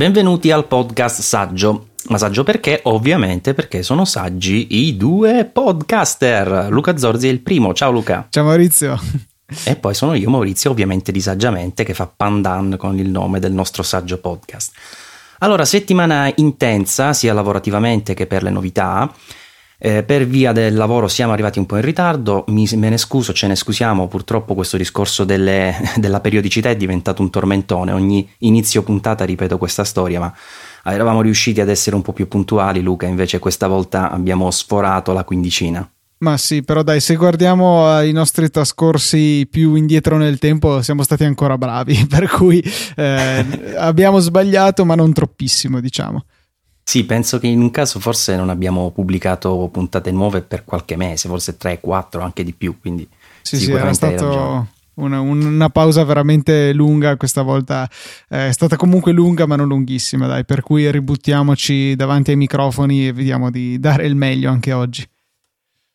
benvenuti al podcast Saggio. Ma saggio perché? Ovviamente perché sono saggi i due podcaster. Luca Zorzi è il primo. Ciao Luca. Ciao Maurizio. E poi sono io, Maurizio, ovviamente di Saggiamente, che fa pandan con il nome del nostro saggio podcast. Allora, settimana intensa, sia lavorativamente che per le novità. Eh, per via del lavoro siamo arrivati un po' in ritardo, Mi, me ne scuso, ce ne scusiamo, purtroppo questo discorso delle, della periodicità è diventato un tormentone, ogni inizio puntata ripeto questa storia, ma eravamo riusciti ad essere un po' più puntuali, Luca, invece questa volta abbiamo sforato la quindicina. Ma sì, però dai, se guardiamo i nostri trascorsi più indietro nel tempo, siamo stati ancora bravi, per cui eh, abbiamo sbagliato, ma non troppissimo, diciamo. Sì, penso che in un caso forse non abbiamo pubblicato puntate nuove per qualche mese, forse 3, 4, anche di più, quindi sì, sì, era stato una, una, pausa veramente lunga, questa volta eh, è stata comunque lunga ma non lunghissima, dai, per cui ributtiamoci davanti ai microfoni e vediamo di dare il meglio anche oggi.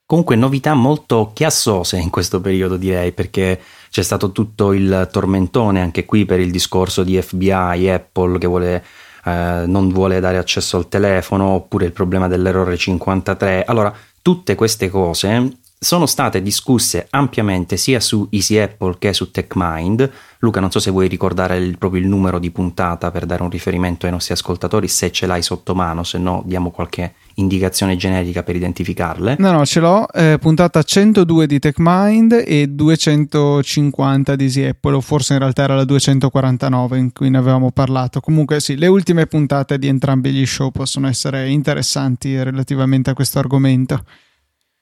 Comunque novità molto chiassose in questo periodo direi perché c'è stato tutto il tormentone anche qui per il discorso di FBI, Apple che vuole eh, non vuole dare accesso al telefono, oppure il problema dell'errore 53. Allora, tutte queste cose sono state discusse ampiamente sia su Easy Apple che su TechMind. Luca, non so se vuoi ricordare il, proprio il numero di puntata per dare un riferimento ai nostri ascoltatori, se ce l'hai sotto mano, se no diamo qualche indicazione generica per identificarle. No, no, ce l'ho, eh, puntata 102 di TechMind e 250 di Apple, o forse in realtà era la 249 in cui ne avevamo parlato. Comunque sì, le ultime puntate di entrambi gli show possono essere interessanti relativamente a questo argomento.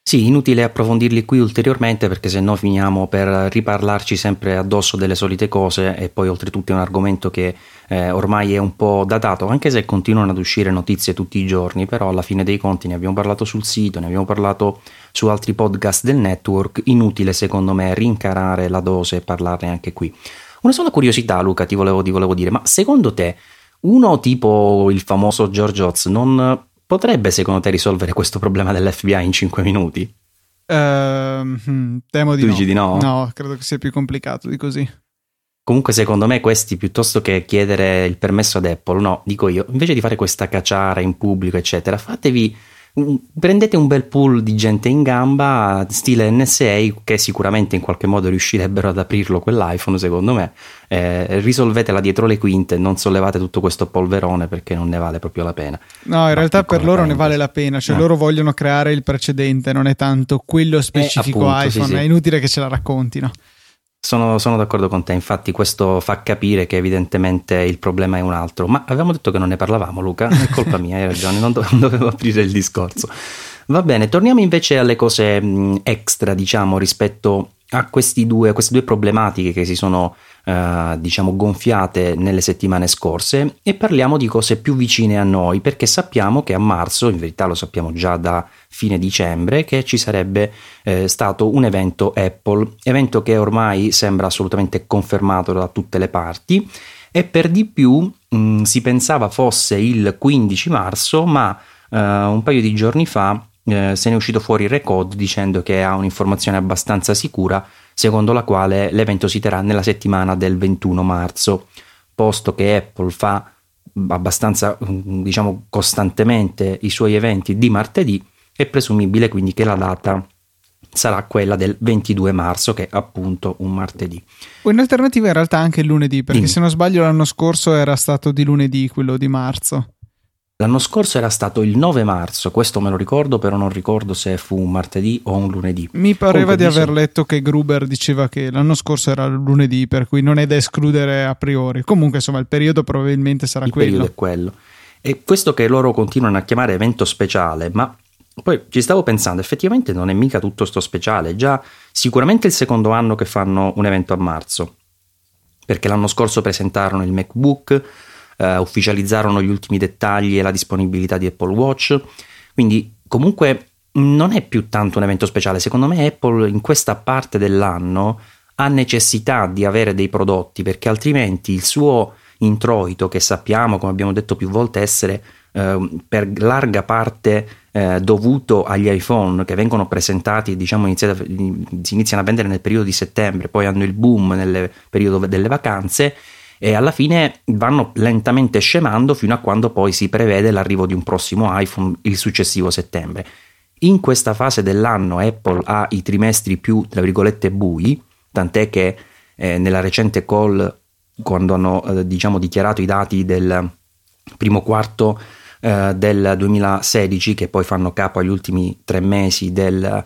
Sì, inutile approfondirli qui ulteriormente perché se no finiamo per riparlarci sempre addosso delle solite cose e poi oltretutto è un argomento che eh, ormai è un po' datato, anche se continuano ad uscire notizie tutti i giorni, però alla fine dei conti ne abbiamo parlato sul sito, ne abbiamo parlato su altri podcast del network, inutile secondo me rincarare la dose e parlarne anche qui. Una sola curiosità Luca ti volevo, ti volevo dire, ma secondo te uno tipo il famoso George Oz non potrebbe secondo te risolvere questo problema dell'FBI in 5 minuti? Uh, temo di no. di no? No, credo che sia più complicato di così. Comunque, secondo me, questi piuttosto che chiedere il permesso ad Apple, no, dico io, invece di fare questa cacciara in pubblico, eccetera, fatevi prendete un bel pool di gente in gamba stile NSA che sicuramente in qualche modo riuscirebbero ad aprirlo quell'iPhone secondo me. Eh, risolvetela dietro le quinte non sollevate tutto questo polverone perché non ne vale proprio la pena. No in Ma realtà per loro ne vale la pena. Cioè eh. loro vogliono creare il precedente non è tanto quello specifico eh, appunto, iPhone. Sì, sì. è inutile che ce la raccontino sono, sono, d'accordo con te, infatti questo fa capire che evidentemente il problema è un altro, ma avevamo detto che non ne parlavamo Luca, è colpa mia, hai ragione, non, do- non dovevo aprire il discorso. Va bene, torniamo invece alle cose extra, diciamo, rispetto a due, queste due problematiche che si sono eh, diciamo gonfiate nelle settimane scorse. E parliamo di cose più vicine a noi perché sappiamo che a marzo, in verità lo sappiamo già da fine dicembre, che ci sarebbe eh, stato un evento Apple, evento che ormai sembra assolutamente confermato da tutte le parti. E per di più mh, mm, si pensava fosse il 15 marzo, ma eh, un paio di giorni fa eh, se ne è uscito fuori il record dicendo che ha un'informazione abbastanza sicura secondo la quale l'evento si terrà nella settimana del 21 marzo, posto che Apple fa abbastanza diciamo costantemente i suoi eventi di martedì, è presumibile quindi che la data sarà quella del 22 marzo, che è appunto un martedì. Un'alternativa in realtà anche il lunedì, perché Dimmi. se non sbaglio l'anno scorso era stato di lunedì quello di marzo. L'anno scorso era stato il 9 marzo, questo me lo ricordo, però non ricordo se fu un martedì o un lunedì. Mi pareva Comunque, di aver letto che Gruber diceva che l'anno scorso era lunedì, per cui non è da escludere a priori. Comunque, insomma, il periodo probabilmente sarà il quello. Il periodo è quello. E questo che loro continuano a chiamare evento speciale, ma poi ci stavo pensando, effettivamente non è mica tutto sto speciale, già sicuramente il secondo anno che fanno un evento a marzo, perché l'anno scorso presentarono il MacBook, eh, ufficializzarono gli ultimi dettagli e la disponibilità di Apple Watch. Quindi comunque non è più tanto un evento speciale, secondo me Apple in questa parte dell'anno ha necessità di avere dei prodotti perché altrimenti il suo introito che sappiamo, come abbiamo detto più volte, essere eh, per larga parte eh, dovuto agli iPhone che vengono presentati, diciamo, iniziati, si iniziano a vendere nel periodo di settembre, poi hanno il boom nel periodo delle vacanze e alla fine vanno lentamente scemando fino a quando poi si prevede l'arrivo di un prossimo iPhone il successivo settembre. In questa fase dell'anno Apple ha i trimestri più, tra virgolette, bui, tant'è che eh, nella recente call, quando hanno eh, diciamo, dichiarato i dati del primo quarto eh, del 2016, che poi fanno capo agli ultimi tre mesi del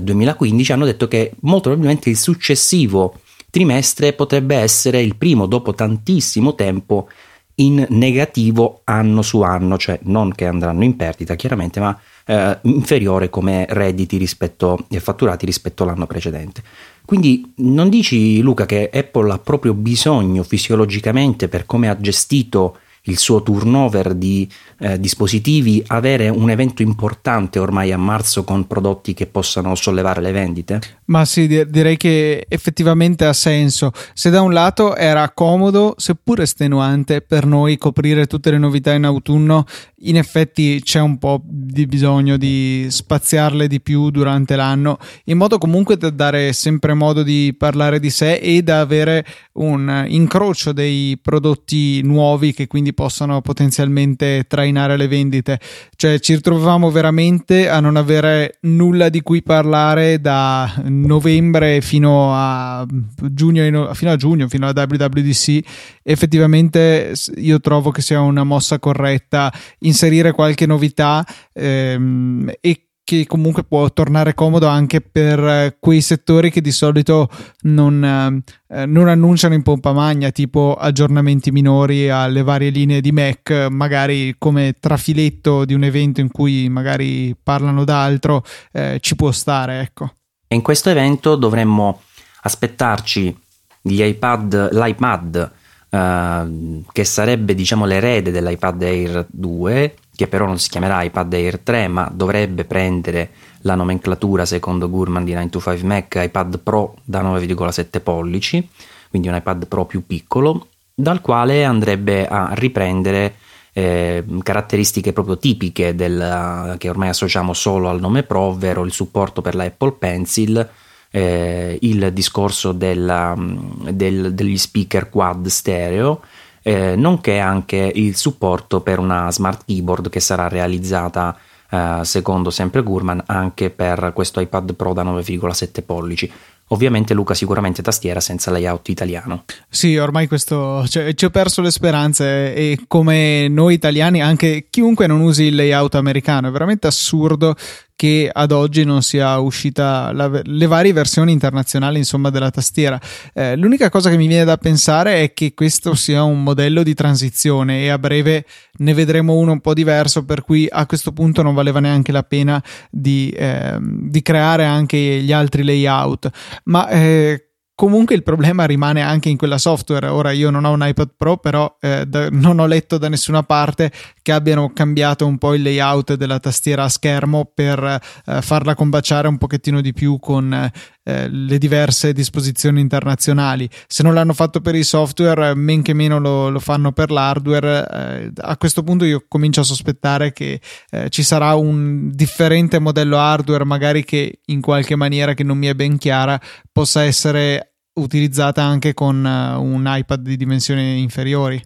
2015, eh, hanno detto che molto probabilmente il successivo trimestre potrebbe essere il primo dopo tantissimo tempo in negativo anno su anno, cioè non che andranno in perdita chiaramente, ma eh, inferiore come redditi rispetto e fatturati rispetto all'anno precedente. Quindi non dici Luca che Apple ha proprio bisogno fisiologicamente per come ha gestito il suo turnover di eh, dispositivi, avere un evento importante ormai a marzo con prodotti che possano sollevare le vendite? Ma sì, direi che effettivamente ha senso. Se da un lato era comodo, seppur estenuante per noi coprire tutte le novità in autunno, in effetti c'è un po' di bisogno di spaziarle di più durante l'anno, in modo comunque da dare sempre modo di parlare di sé e da avere un incrocio dei prodotti nuovi che quindi possano potenzialmente trainare le vendite. Cioè ci ritrovavamo veramente a non avere nulla di cui parlare da novembre fino a giugno, fino a giugno, fino alla WWDC. Effettivamente io trovo che sia una mossa corretta inserire qualche novità ehm, e che comunque può tornare comodo anche per eh, quei settori che di solito non, eh, non, annunciano in pompa magna, tipo aggiornamenti minori alle varie linee di Mac, magari come trafiletto di un evento in cui magari parlano d'altro, eh, ci può stare, ecco. E in questo evento dovremmo aspettarci gli iPad, l'iPad, eh, che sarebbe diciamo l'erede dell'iPad Air 2, che però non si chiamerà iPad Air 3 ma dovrebbe prendere la nomenclatura secondo Gurman di 925 Mac iPad Pro da 9,7 pollici, quindi un iPad Pro più piccolo, dal quale andrebbe a riprendere eh, caratteristiche proprio tipiche del, che ormai associamo solo al nome Pro, ovvero il supporto per la Apple Pencil, eh, il discorso della, del, degli speaker quad stereo, eh, nonché anche il supporto per una smart keyboard che sarà realizzata eh, secondo sempre Gurman anche per questo iPad Pro da 9,7 pollici. Ovviamente Luca sicuramente tastiera senza layout italiano. Sì, ormai questo cioè, ci ho perso le speranze e come noi italiani, anche chiunque non usi il layout americano, è veramente assurdo che ad oggi non sia uscita la, le varie versioni internazionali insomma della tastiera. Eh, l'unica cosa che mi viene da pensare è che questo sia un modello di transizione e a breve ne vedremo uno un po' diverso per cui a questo punto non valeva neanche la pena di, eh, di creare anche gli altri layout. Ma eh, Comunque il problema rimane anche in quella software. Ora io non ho un iPad Pro, però eh, da, non ho letto da nessuna parte che abbiano cambiato un po' il layout della tastiera a schermo per eh, farla combaciare un pochettino di più con eh, le diverse disposizioni internazionali. Se non l'hanno fatto per i software, men che meno lo, lo fanno per l'hardware. Eh, a questo punto io comincio a sospettare che eh, ci sarà un differente modello hardware, magari che in qualche maniera che non mi è ben chiara possa essere utilizzata anche con uh, un iPad di dimensioni inferiori.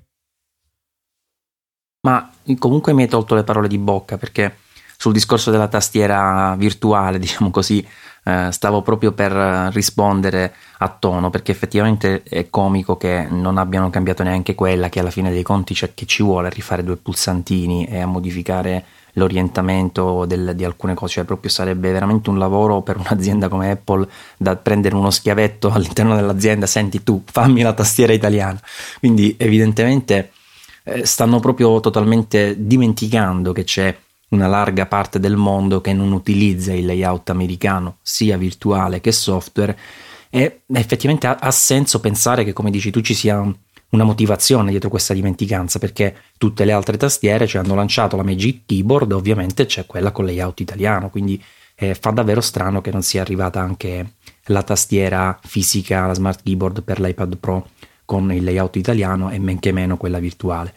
Ma comunque mi hai tolto le parole di bocca perché sul discorso della tastiera virtuale, diciamo così, eh, stavo proprio per rispondere a tono perché effettivamente è comico che non abbiano cambiato neanche quella che alla fine dei conti c'è che ci vuole a rifare due pulsantini e a modificare l'orientamento del, di alcune cose, cioè proprio sarebbe veramente un lavoro per un'azienda come Apple da prendere uno schiavetto all'interno dell'azienda, senti tu, fammi la tastiera italiana. Quindi evidentemente eh, stanno proprio totalmente dimenticando che c'è una larga parte del mondo che non utilizza il layout americano, sia virtuale che software, e effettivamente ha, ha senso pensare che, come dici tu, ci sia una motivazione dietro questa dimenticanza perché tutte le altre tastiere ci hanno lanciato la Magic Keyboard, ovviamente c'è quella con layout italiano, quindi eh, fa davvero strano che non sia arrivata anche la tastiera fisica, la Smart Keyboard per l'iPad Pro con il layout italiano e men che meno quella virtuale.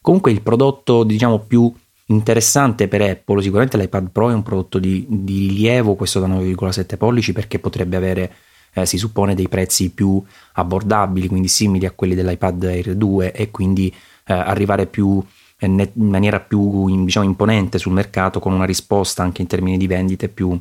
Comunque il prodotto diciamo più interessante per Apple, sicuramente l'iPad Pro è un prodotto di, di rilievo, questo da 9,7 pollici perché potrebbe avere eh, si suppone dei prezzi più abbordabili, quindi simili a quelli dell'iPad Air 2 e quindi eh, arrivare più eh, in maniera più diciamo, imponente sul mercato con una risposta anche in termini di vendite più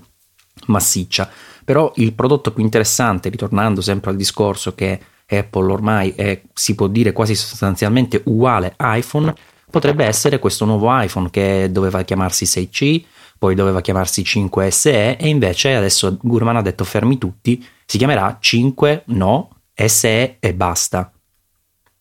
massiccia. Però il prodotto più interessante, ritornando sempre al discorso che Apple ormai è, si può dire quasi sostanzialmente uguale iPhone, potrebbe essere questo nuovo iPhone che doveva chiamarsi 6C, poi doveva chiamarsi 5SE e invece adesso Gurman ha detto fermi tutti, si chiamerà 5 no SE e basta.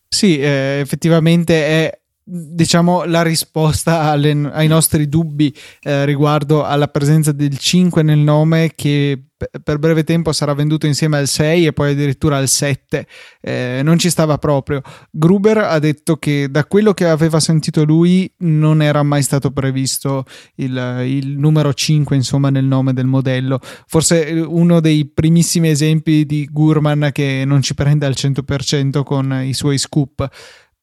Sì, eh, effettivamente è diciamo la risposta alle, ai nostri dubbi eh, riguardo alla presenza del 5 nel nome che per breve tempo sarà venduto insieme al 6 e poi addirittura al 7 eh, non ci stava proprio. Gruber ha detto che da quello che aveva sentito lui non era mai stato previsto il, il numero 5 insomma nel nome del modello. Forse eh, uno dei primissimi esempi di Gurman che non ci prende al 100% con i suoi scoop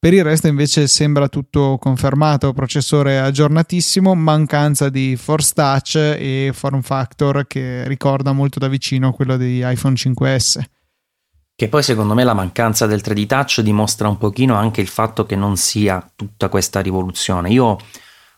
per il resto invece sembra tutto confermato, processore aggiornatissimo, mancanza di Force Touch e form factor che ricorda molto da vicino quello di iPhone 5S. Che poi secondo me la mancanza del 3D Touch dimostra un pochino anche il fatto che non sia tutta questa rivoluzione. Io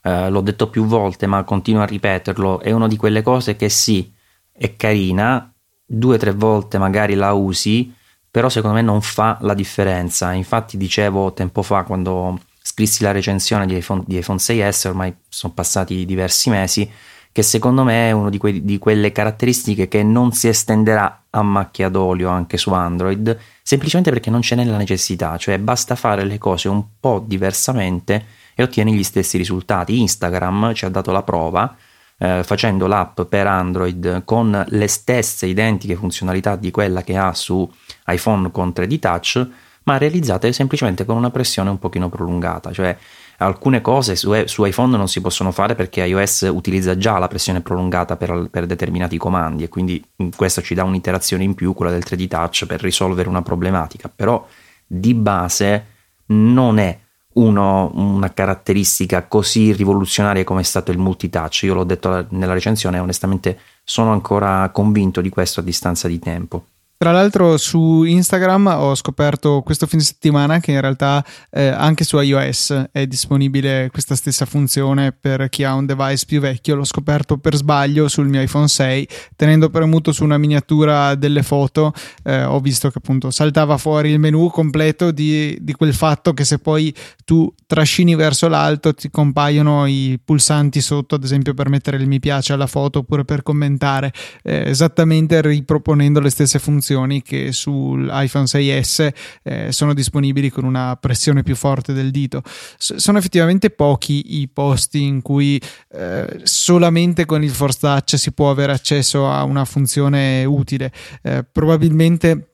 eh, l'ho detto più volte, ma continuo a ripeterlo, è una di quelle cose che sì, è carina, due o tre volte magari la usi, però secondo me non fa la differenza. Infatti dicevo tempo fa quando scrissi la recensione di iPhone, di iPhone 6S, ormai sono passati diversi mesi, che secondo me è una di, que- di, quelle caratteristiche che non si estenderà a macchia d'olio anche su Android, semplicemente perché non ce n'è la necessità, cioè basta fare le cose un po' diversamente e ottieni gli stessi risultati. Instagram ci ha dato la prova eh, facendo l'app per Android con le stesse identiche funzionalità di quella che ha su iPhone con 3D Touch, ma realizzate semplicemente con una pressione un pochino prolungata, cioè alcune cose su, su, iPhone non si possono fare perché iOS utilizza già la pressione prolungata per, per, determinati comandi e quindi questo ci dà un'iterazione in più, quella del 3D Touch, per risolvere una problematica, però di base non è uno, una caratteristica così rivoluzionaria come è stato il multitouch. Io l'ho detto nella recensione, onestamente sono ancora convinto di questo a distanza di tempo. Tra l'altro su Instagram ho scoperto questo fine settimana che in realtà eh, anche su iOS è disponibile questa stessa funzione per chi ha un device più vecchio. L'ho scoperto per sbaglio sul mio iPhone 6, tenendo premuto su una miniatura delle foto, eh, ho visto che appunto saltava fuori il menu completo di, di, quel fatto che se poi tu trascini verso l'alto ti compaiono i pulsanti sotto, ad esempio per mettere il mi piace alla foto oppure per commentare, eh, esattamente riproponendo le stesse funzioni funzioni che sull'iPhone 6S eh, sono disponibili con una pressione più forte del dito. S- sono effettivamente pochi i posti in cui eh, solamente con il Force Touch si può avere accesso a una funzione utile. Eh, probabilmente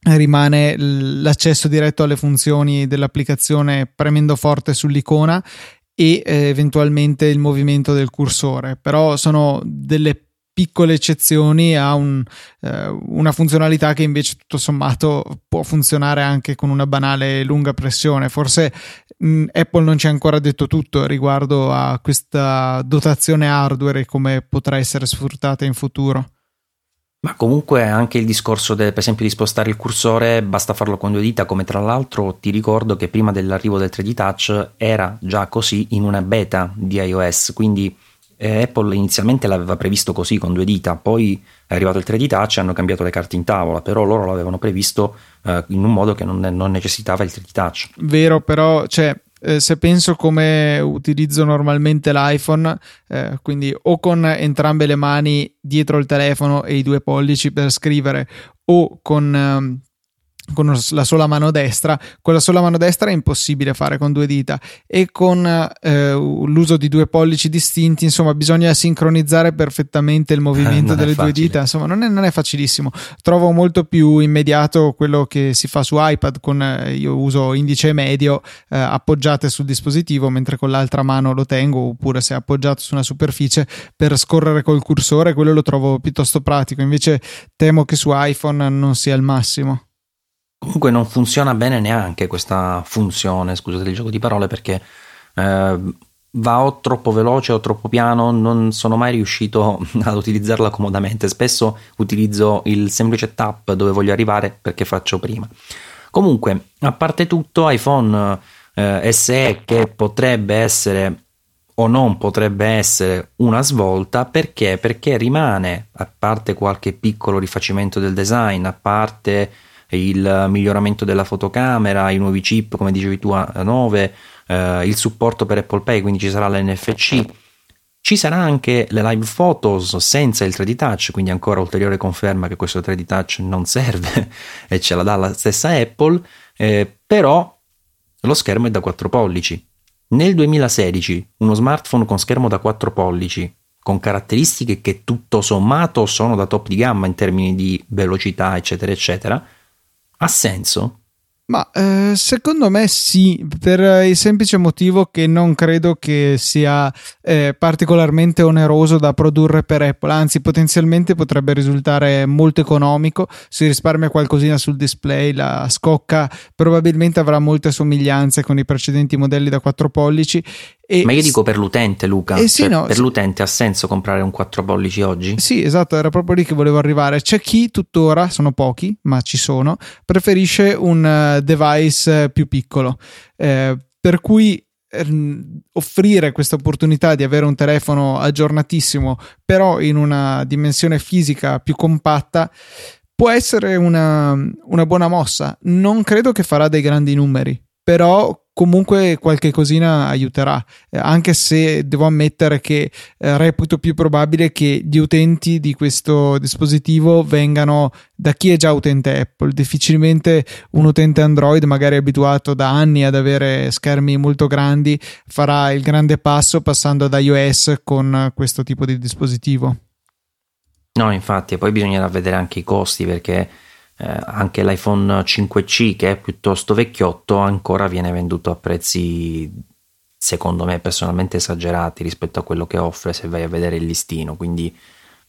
rimane l'accesso diretto alle funzioni dell'applicazione premendo forte sull'icona e eh, eventualmente il movimento del cursore, però sono delle piccole eccezioni a un, eh, una funzionalità che invece tutto sommato può funzionare anche con una banale lunga pressione. Forse mh, Apple non ci ha ancora detto tutto riguardo a questa dotazione hardware e come potrà essere sfruttata in futuro. Ma comunque anche il discorso de, per esempio di spostare il cursore basta farlo con due dita, come tra l'altro ti ricordo che prima dell'arrivo del 3D Touch era già così in una beta di iOS, quindi eh, Apple inizialmente l'aveva previsto così con due dita, poi è arrivato il 3D Touch e hanno cambiato le carte in tavola, però loro l'avevano previsto eh, in un modo che non, non, necessitava il 3D Touch. Vero, però cioè, eh, se penso come utilizzo normalmente l'iPhone, eh, quindi o con entrambe le mani dietro il telefono e i due pollici per scrivere, o con ehm, con la sola mano destra, con la sola mano destra è impossibile fare con due dita e con eh, l'uso di due pollici distinti, insomma, bisogna sincronizzare perfettamente il movimento delle due dita, insomma, non è, non è, facilissimo. Trovo molto più immediato quello che si fa su iPad con eh, io uso indice e medio eh, appoggiate sul dispositivo mentre con l'altra mano lo tengo oppure se è appoggiato su una superficie per scorrere col cursore, quello lo trovo piuttosto pratico. Invece temo che su iPhone non sia il massimo. Comunque non funziona bene neanche questa funzione, scusate il gioco di parole, perché eh, va o troppo veloce o troppo piano, non sono mai riuscito ad utilizzarla comodamente. Spesso utilizzo il semplice tap dove voglio arrivare perché faccio prima. Comunque, a parte tutto, iPhone eh, SE che potrebbe essere o non potrebbe essere una svolta perché? Perché rimane, a parte qualche piccolo rifacimento del design, a parte il miglioramento della fotocamera, i nuovi chip, come dicevi tu, a 9, eh, il supporto per Apple Pay, quindi ci sarà l'NFC. Ci sarà anche le live photos senza il 3D touch, quindi ancora ulteriore conferma che questo 3D touch non serve e ce la dà la stessa Apple, eh, però lo schermo è da 4 pollici. Nel 2016 uno smartphone con schermo da 4 pollici, con caratteristiche che tutto sommato sono da top di gamma in termini di velocità, eccetera, eccetera, ha senso? Ma eh, secondo me sì, per il semplice motivo che non credo che sia eh, particolarmente oneroso da produrre per Apple, anzi potenzialmente potrebbe risultare molto economico, si risparmia qualcosina sul display, la scocca probabilmente avrà molte somiglianze con i precedenti modelli da 4 pollici e Ma io dico per l'utente, Luca. Eh sì, cioè, no, per sì. l'utente ha senso comprare un 4 pollici oggi? Sì, esatto, era proprio lì che volevo arrivare. C'è chi tuttora, sono pochi, ma ci sono, preferisce un uh, device più piccolo. Eh, per cui ehm, offrire questa opportunità di avere un telefono aggiornatissimo, però in una dimensione fisica più compatta, può essere una, una buona mossa. Non credo che farà dei grandi numeri, però comunque qualche cosina aiuterà, eh, anche se devo ammettere che eh, reputo più probabile che gli utenti di questo dispositivo vengano da chi è già utente Apple. Difficilmente un utente Android, magari abituato da anni ad avere schermi molto grandi, farà il grande passo passando ad iOS con questo tipo di dispositivo. No, infatti, e poi bisognerà vedere anche i costi perché eh, anche l'iPhone 5C che è piuttosto vecchiotto ancora viene venduto a prezzi secondo me personalmente esagerati rispetto a quello che offre se vai a vedere il listino. Quindi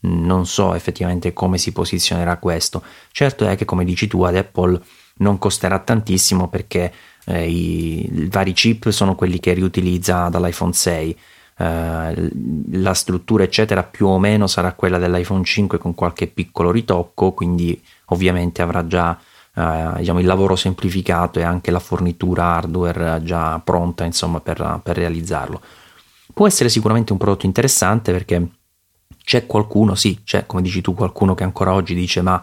non so effettivamente come si posizionerà questo. Certo è che come dici tu ad Apple non costerà tantissimo perché eh, i, i, vari chip sono quelli che riutilizza dall'iPhone 6 eh, la struttura eccetera più o meno sarà quella dell'iPhone 5 con qualche piccolo ritocco quindi ovviamente avrà già eh, diciamo, il lavoro semplificato e anche la fornitura hardware già pronta insomma, per, per realizzarlo. Può essere sicuramente un prodotto interessante perché c'è qualcuno, sì, c'è come dici tu qualcuno che ancora oggi dice ma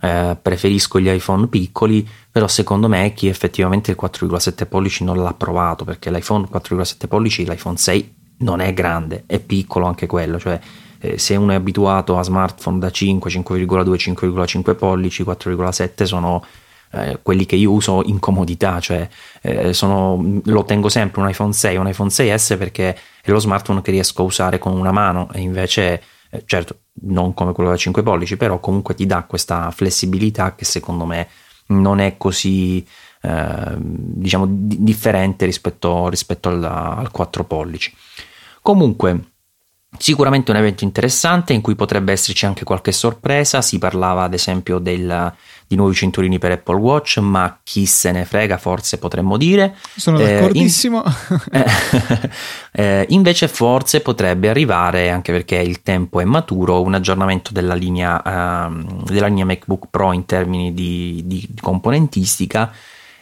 eh, preferisco gli iPhone piccoli, però secondo me chi effettivamente il 4,7 pollici non l'ha provato perché l'iPhone 4,7 pollici, l'iPhone 6 non è grande, è piccolo anche quello, cioè eh, se uno è abituato a smartphone da 5, 5,2, 5,5 pollici, 4,7 sono eh, quelli che io uso in comodità, cioè eh, sono, lo tengo sempre un iPhone 6, un iPhone 6S perché è lo smartphone che riesco a usare con una mano e invece eh, certo non come quello da 5 pollici, però comunque ti dà questa flessibilità che secondo me non è così eh, diciamo di- differente rispetto, rispetto al, al 4 pollici. Comunque Sicuramente un evento interessante in cui potrebbe esserci anche qualche sorpresa, si parlava ad esempio del, di nuovi cinturini per Apple Watch, ma chi se ne frega forse potremmo dire. Sono d'accordissimo. Eh, in, eh, invece forse potrebbe arrivare, anche perché il tempo è maturo, un aggiornamento della linea, uh, della linea MacBook Pro in termini di, di componentistica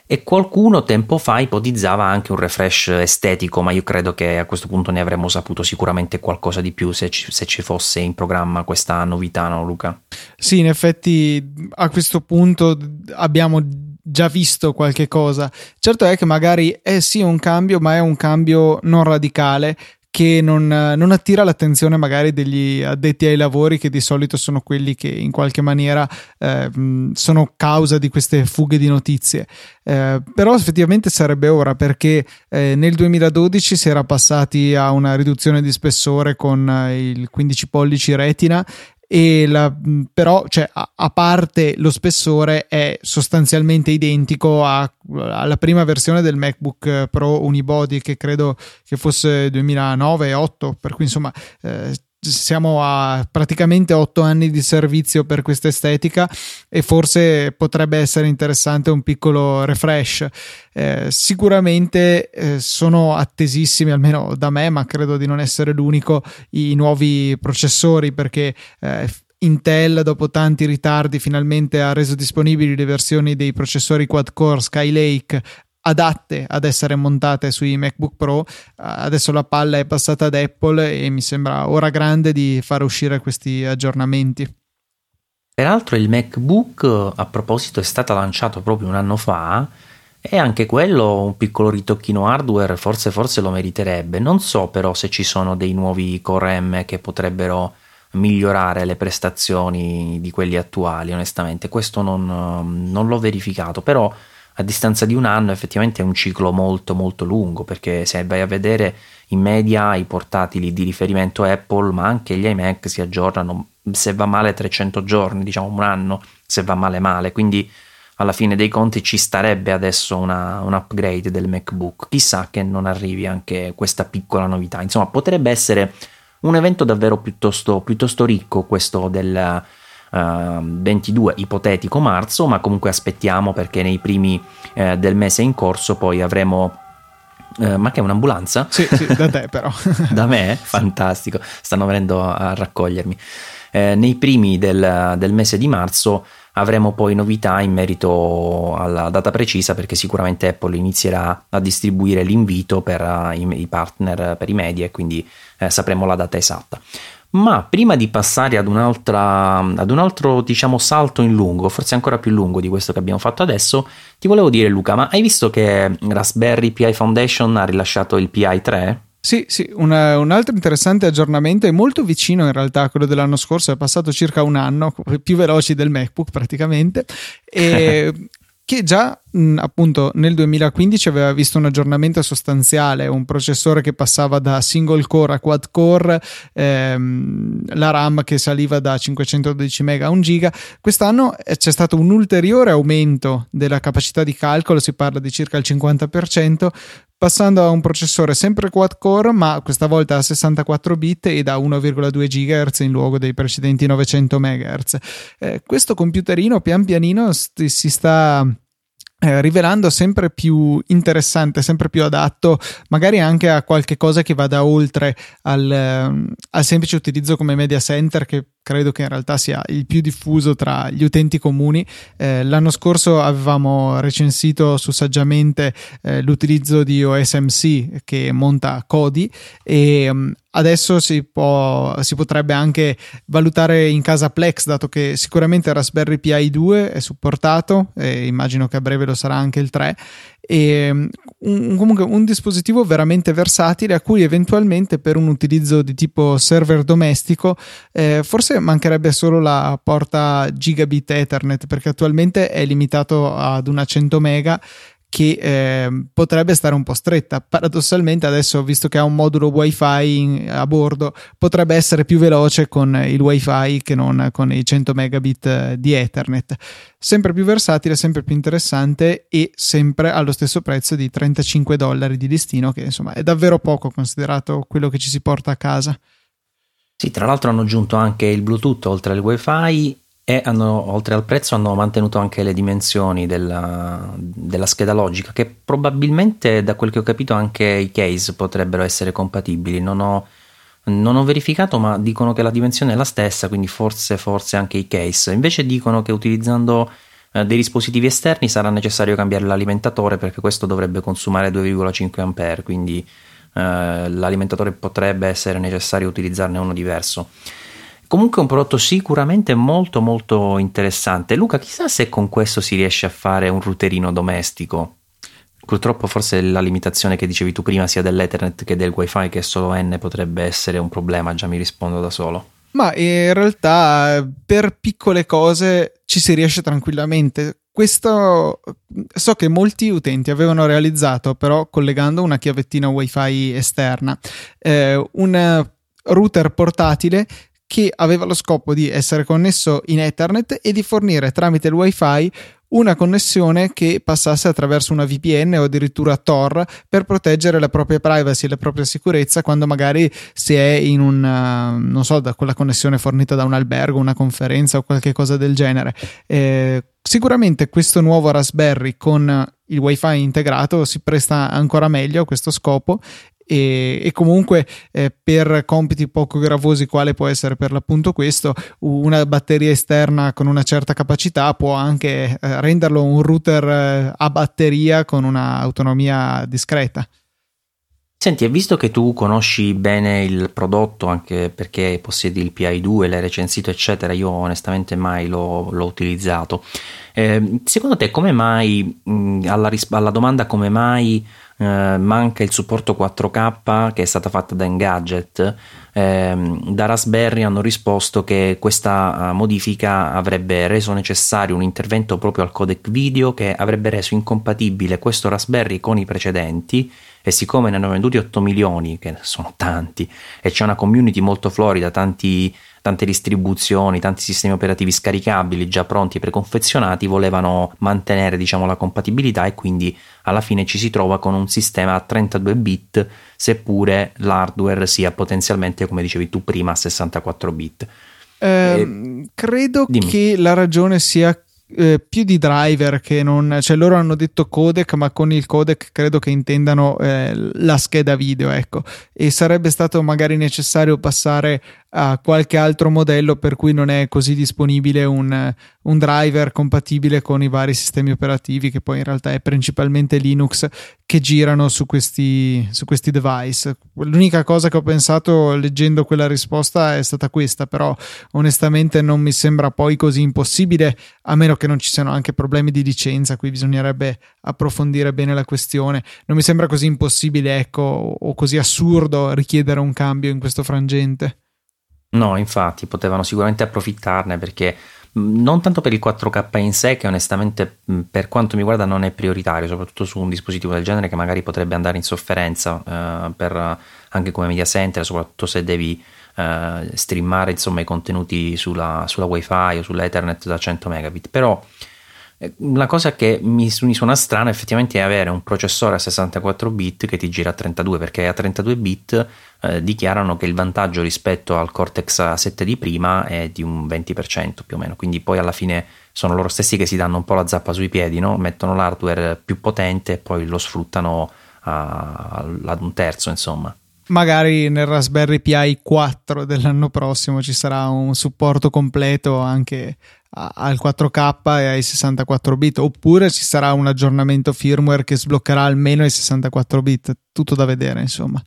e qualcuno tempo fa ipotizzava anche un refresh estetico, ma io credo che a questo punto ne avremmo saputo sicuramente qualcosa di più se ci, se ci fosse in programma questa novità, no Luca? Sì, in effetti a questo punto abbiamo già visto qualche cosa. Certo è che magari è sì un cambio, ma è un cambio non radicale che non, non, attira l'attenzione magari degli addetti ai lavori che di solito sono quelli che in qualche maniera eh, sono causa di queste fughe di notizie. Eh, però effettivamente sarebbe ora perché eh, nel 2012 si era passati a una riduzione di spessore con eh, il 15 pollici retina e la, però cioè, a, a, parte lo spessore è sostanzialmente identico a, alla prima versione del MacBook Pro Unibody che credo che fosse 2009-8 per cui insomma eh, siamo a praticamente otto anni di servizio per questa estetica e forse potrebbe essere interessante un piccolo refresh. Eh, sicuramente eh, sono attesissimi, almeno da me, ma credo di non essere l'unico, i nuovi processori perché eh, Intel, dopo tanti ritardi, finalmente ha reso disponibili le versioni dei processori quad-core Skylake adatte ad essere montate sui MacBook Pro. Adesso la palla è passata ad Apple e mi sembra ora grande di fare uscire questi aggiornamenti. Peraltro il MacBook, a proposito, è stato lanciato proprio un anno fa e anche quello un piccolo ritocchino hardware forse, forse lo meriterebbe. Non so però se ci sono dei nuovi Core M che potrebbero migliorare le prestazioni di quelli attuali, onestamente. Questo non, non l'ho verificato, però a distanza di un anno effettivamente è un ciclo molto molto lungo perché se vai a vedere in media i portatili di riferimento Apple ma anche gli iMac si aggiornano se va male 300 giorni diciamo un anno se va male male. Quindi alla fine dei conti ci starebbe adesso una, un upgrade del MacBook. Chissà che non arrivi anche questa piccola novità. Insomma potrebbe essere un evento davvero piuttosto, piuttosto ricco questo del 22 ehm, ipotetico marzo, ma comunque aspettiamo perché nei primi uh, del mese in corso poi avremo Uh, ma che è un'ambulanza? Sì, sì, da te però. da me? Fantastico, stanno venendo a raccogliermi. Eh, nei primi del, del, mese di marzo avremo poi novità in merito alla data precisa perché sicuramente Apple inizierà a distribuire l'invito per uh, i, i, partner, per i media e quindi eh, sapremo la data esatta. Ma prima di passare ad, ad un altro diciamo, salto in lungo, forse ancora più lungo di questo che abbiamo fatto adesso, ti volevo dire Luca, ma hai visto che Raspberry Pi Foundation ha rilasciato il PI 3? Sì, sì, una, un altro interessante aggiornamento è molto vicino in realtà a quello dell'anno scorso, è passato circa un anno, più veloci del MacBook praticamente, e che già mh, appunto nel 2015 aveva visto un aggiornamento sostanziale, un processore che passava da single core a quad core, ehm, la RAM che saliva da 512 MB a 1 GB. Quest'anno eh, c'è stato un ulteriore aumento della capacità di calcolo, si parla di circa il 50%, passando a un processore sempre quad core ma questa volta a 64 bit e da 1,2 GHz in luogo dei precedenti 900 MHz. Eh, questo computerino pian pianino st- si sta eh, rivelando sempre più interessante, sempre più adatto, magari anche a qualche cosa che vada oltre al, eh, al semplice utilizzo come media center che credo che in realtà sia il più diffuso tra gli utenti comuni. Eh, l'anno scorso avevamo recensito su Saggiamente eh, l'utilizzo di OSMC che monta Kodi e um, adesso si, può, si, potrebbe anche valutare in casa Plex, dato che sicuramente Raspberry Pi 2 è supportato e immagino che a breve lo sarà anche il 3 e mm, un, comunque un dispositivo veramente versatile a cui eventualmente per un utilizzo di tipo server domestico eh, forse mancherebbe solo la porta gigabit ethernet perché attualmente è limitato ad una 100 mega che eh, potrebbe stare un po' stretta. Paradossalmente, adesso, visto che ha un modulo WiFi in, a bordo, potrebbe essere più veloce con il WiFi che non con i 100 megabit eh, di Ethernet. Sempre più versatile, sempre più interessante e sempre allo stesso prezzo di 35 dollari di listino, che insomma è davvero poco considerato quello che ci si porta a casa. Sì, tra l'altro hanno aggiunto anche il Bluetooth oltre al WiFi e hanno, oltre al prezzo hanno mantenuto anche le dimensioni della, della, scheda logica che probabilmente da quel che ho capito anche i case potrebbero essere compatibili. Non ho, non ho verificato ma dicono che la dimensione è la stessa quindi forse, forse anche i case. Invece dicono che utilizzando eh, dei dispositivi esterni sarà necessario cambiare l'alimentatore perché questo dovrebbe consumare 2,5 A quindi eh, l'alimentatore potrebbe essere necessario utilizzarne uno diverso Comunque è un prodotto sicuramente molto molto interessante. Luca, chissà se con questo si riesce a fare un routerino domestico. Purtroppo forse la limitazione che dicevi tu prima sia dell'Ethernet che del WiFi che è solo N potrebbe essere un problema, già mi rispondo da solo. Ma in realtà per piccole cose ci si riesce tranquillamente. Questo so che molti utenti avevano realizzato, però collegando una chiavettina WiFi esterna, eh, un router portatile che aveva lo scopo di essere connesso in Ethernet e di fornire tramite il WiFi una connessione che passasse attraverso una VPN o addirittura Tor per proteggere la propria privacy e la propria sicurezza quando magari si è in un, non so, da quella connessione fornita da un albergo, una conferenza o qualche cosa del genere. Eh, sicuramente questo nuovo Raspberry con il wifi integrato si presta ancora meglio a questo scopo e, e comunque eh, per compiti poco gravosi quale può essere per l'appunto questo una batteria esterna con una certa capacità può anche eh, renderlo un router eh, a batteria con un'autonomia discreta Senti, e visto che tu conosci bene il prodotto, anche perché possiedi il PI2, l'hai recensito, eccetera, io onestamente mai l'ho, l'ho utilizzato. Eh, secondo te, come mai, mh, alla, ris- alla domanda come mai eh, manca il supporto 4K che è stata fatta da Engadget. Eh, da Raspberry hanno risposto che questa uh, modifica avrebbe reso necessario un intervento proprio al codec video che avrebbe reso incompatibile questo Raspberry con i precedenti e siccome ne hanno venduti 8 milioni, che sono tanti, e c'è una community molto florida, tanti tante distribuzioni, tanti sistemi operativi scaricabili già pronti e preconfezionati, volevano mantenere diciamo, la compatibilità e quindi alla fine ci si trova con un sistema a 32 bit, seppure l'hardware sia potenzialmente, come dicevi tu prima, a 64 bit. Eh, eh, credo dimmi. che la ragione sia eh, più di driver che non, cioè loro hanno detto codec, ma con il codec credo che intendano eh, la scheda video, ecco, e sarebbe stato magari necessario passare a qualche altro modello per cui non è così disponibile un, un, driver compatibile con i vari sistemi operativi, che poi in realtà è principalmente Linux, che girano su questi, su questi device. L'unica cosa che ho pensato leggendo quella risposta è stata questa, però onestamente non mi sembra poi così impossibile, a meno che non ci siano anche problemi di licenza, qui bisognerebbe approfondire bene la questione. Non mi sembra così impossibile, ecco, o così assurdo richiedere un cambio in questo frangente. No, infatti, potevano sicuramente approfittarne perché non tanto per il 4K in sé, che onestamente per quanto mi riguarda non è prioritario, soprattutto su un dispositivo del genere che magari potrebbe andare in sofferenza eh, per, anche come media center, soprattutto se devi eh, streamare insomma, i contenuti sulla, sulla wifi o sull'ethernet da 100 megabit. Però la cosa che mi, mi, suona strana effettivamente è avere un processore a 64 bit che ti gira a 32 perché a 32 bit eh, dichiarano che il vantaggio rispetto al Cortex A7 di prima è di un 20% più o meno quindi poi alla fine sono loro stessi che si danno un po' la zappa sui piedi no? mettono l'hardware più potente e poi lo sfruttano a, ad un terzo insomma magari nel Raspberry Pi 4 dell'anno prossimo ci sarà un supporto completo anche al 4K e ai 64 bit oppure ci sarà un aggiornamento firmware che sbloccherà almeno i 64 bit. Tutto da vedere insomma.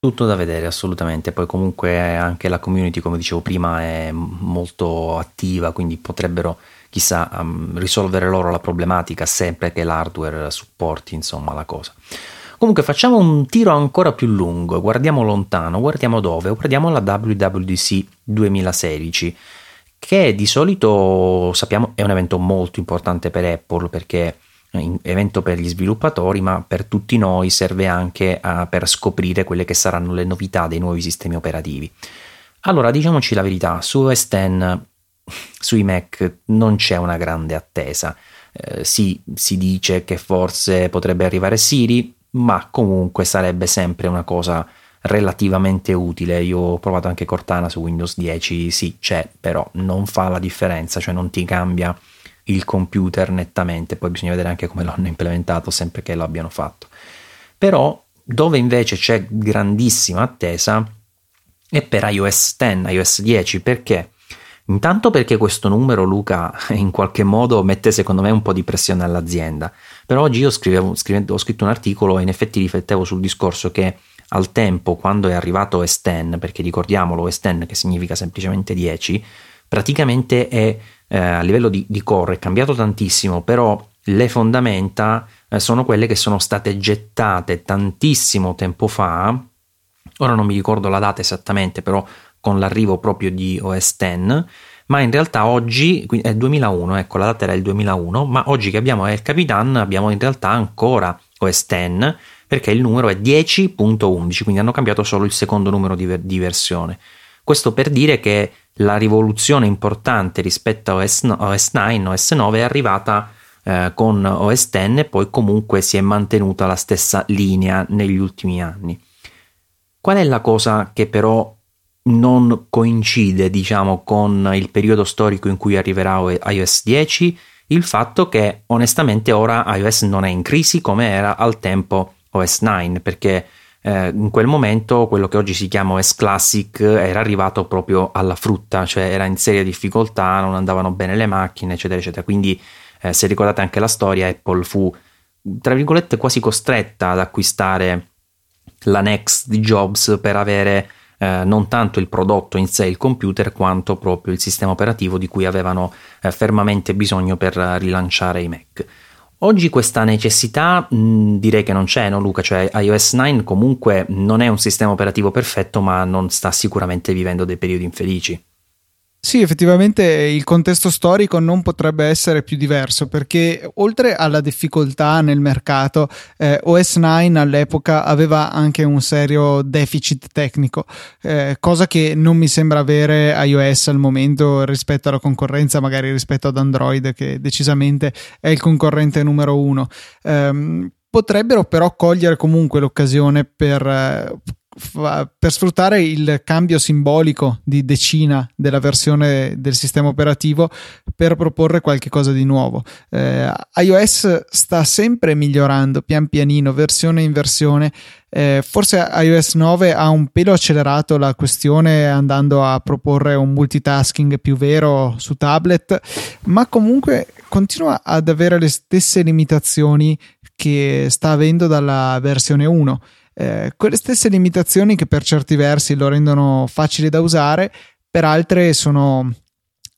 Tutto da vedere assolutamente. Poi comunque anche la community come dicevo prima è molto attiva quindi potrebbero chissà um, risolvere loro la problematica sempre che l'hardware supporti insomma la cosa. Comunque facciamo un tiro ancora più lungo, guardiamo lontano, guardiamo dove? Guardiamo la WWDC 2016 che di solito sappiamo è un evento molto importante per Apple perché è un evento per gli sviluppatori, ma per tutti noi serve anche uh, per scoprire quelle che saranno le novità dei nuovi sistemi operativi. Allora, diciamoci la verità, su OS X, sui Mac non c'è una grande attesa. Eh, sì, si dice che forse potrebbe arrivare Siri, ma comunque sarebbe sempre una cosa relativamente utile. Io ho provato anche Cortana su Windows 10, sì, c'è, però non fa la differenza, cioè non ti cambia il computer nettamente, poi bisogna vedere anche come l'hanno implementato sempre che lo abbiano fatto. Però dove invece c'è grandissima attesa è per iOS 10, iOS 10, perché? Intanto perché questo numero, Luca, in qualche modo mette secondo me un po' di pressione all'azienda. Però oggi io scrivevo, scrivevo, ho scritto un articolo e in effetti riflettevo sul discorso che al tempo, quando è arrivato OS X, perché ricordiamolo, X che significa semplicemente 10, praticamente è eh, a livello di, di, core è cambiato tantissimo, però le fondamenta eh, sono quelle che sono state gettate tantissimo tempo fa. Ora non mi ricordo la data esattamente, però con l'arrivo proprio di OS X, ma in realtà oggi è 2001, ecco la data era il 2001, ma oggi che abbiamo El Capitan abbiamo in realtà ancora OS X perché il numero è 10.11, quindi hanno cambiato solo il secondo numero di, ver- di versione. Questo per dire che la rivoluzione importante rispetto a OS, OS 9, OS 9 è arrivata eh, con OS X e poi comunque si è mantenuta la stessa linea negli ultimi anni. Qual è la cosa che però non coincide, diciamo, con il periodo storico in cui arriverà iOS 10? Il fatto che onestamente ora iOS non è in crisi come era al tempo OS 9, perché eh, in quel momento quello che oggi si chiama OS Classic era arrivato proprio alla frutta, cioè era in seria difficoltà, non andavano bene le macchine, eccetera, eccetera. Quindi, eh, se ricordate anche la storia, Apple fu, tra virgolette, quasi costretta ad acquistare la Next di Jobs per avere eh, non tanto il prodotto in sé, il computer, quanto proprio il sistema operativo di cui avevano eh, fermamente bisogno per rilanciare i Mac. Oggi questa necessità mh, direi che non c'è, no Luca? Cioè iOS 9 comunque non è un sistema operativo perfetto, ma non sta sicuramente vivendo dei periodi infelici. Sì, effettivamente il contesto storico non potrebbe essere più diverso perché oltre alla difficoltà nel mercato, eh, OS 9 all'epoca aveva anche un serio deficit tecnico, eh, cosa che non mi sembra avere iOS al momento rispetto alla concorrenza, magari rispetto ad Android che decisamente è il concorrente numero uno. Um, potrebbero però cogliere comunque l'occasione per eh, per sfruttare il cambio simbolico di decina della versione del sistema operativo per proporre qualche cosa di nuovo. Eh, iOS sta sempre migliorando pian pianino, versione in versione. Eh, forse iOS 9 ha un pelo accelerato la questione andando a proporre un multitasking più vero su tablet, ma comunque continua ad avere le stesse limitazioni che sta avendo dalla versione 1 eh, quelle stesse limitazioni che per certi versi lo rendono facile da usare, per altre sono,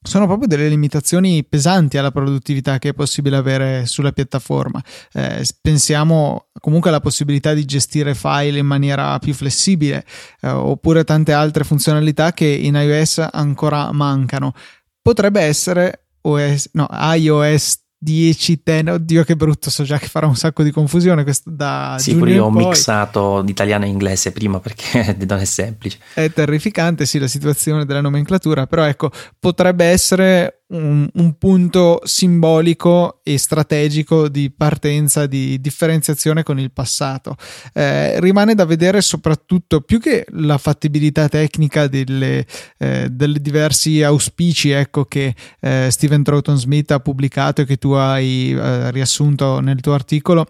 sono proprio delle limitazioni pesanti alla produttività che è possibile avere sulla piattaforma. Eh, pensiamo comunque alla possibilità di gestire file in maniera più flessibile, eh, oppure tante altre funzionalità che in iOS ancora mancano. Potrebbe essere OS, no, iOS 10 ten oddio che brutto so già che farà un sacco di confusione questo da sì pure io ho mixato italiano e inglese prima perché non è semplice. È terrificante sì la situazione della nomenclatura però ecco potrebbe essere un, un, punto simbolico e strategico di partenza, di differenziazione con il passato. Eh, rimane da vedere soprattutto più che la fattibilità tecnica delle, eh, delle diversi auspici ecco, che eh, Steven Troughton Smith ha pubblicato e che tu hai eh, riassunto nel tuo articolo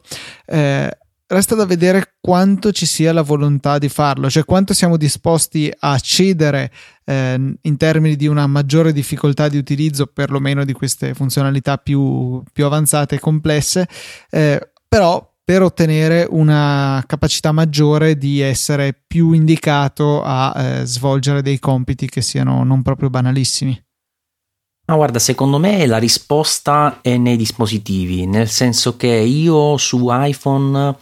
eh, resta da vedere quanto ci sia la volontà di farlo, cioè quanto siamo disposti a cedere eh, in termini di una maggiore difficoltà di utilizzo, perlomeno di queste funzionalità più, più avanzate e complesse, eh, però per ottenere una capacità maggiore di essere più indicato a eh, svolgere dei compiti che siano non proprio banalissimi. Ma guarda, secondo me la risposta è nei dispositivi, nel senso che io su iPhone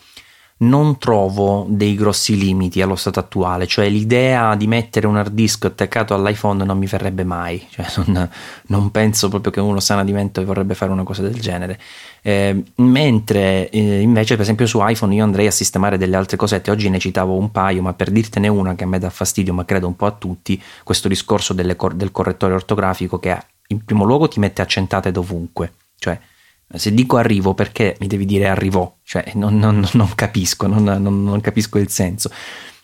non trovo dei grossi limiti allo stato attuale, cioè l'idea di mettere un hard disk attaccato all'iPhone non mi verrebbe mai, cioè non, non penso proprio che uno sanamente vorrebbe fare una cosa del genere. Eh, mentre eh, invece, per esempio, su iPhone io andrei a sistemare delle altre cosette. Oggi ne citavo un paio, ma per dirtene una che a me dà fastidio, ma credo un po' a tutti, questo discorso cor- del correttore ortografico che in primo luogo ti mette accentate dovunque, cioè se dico arrivo perché mi devi dire arrivò, cioè non, non, non capisco, non, non, capisco il senso.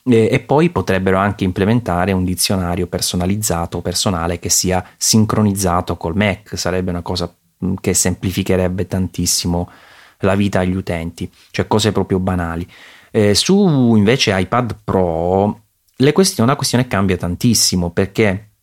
E, e, poi potrebbero anche implementare un dizionario personalizzato, personale, che sia sincronizzato col Mac, sarebbe una cosa mm, che semplificherebbe tantissimo la vita agli utenti, cioè cose proprio banali. Eh, su invece iPad Pro questione, la questione cambia tantissimo perché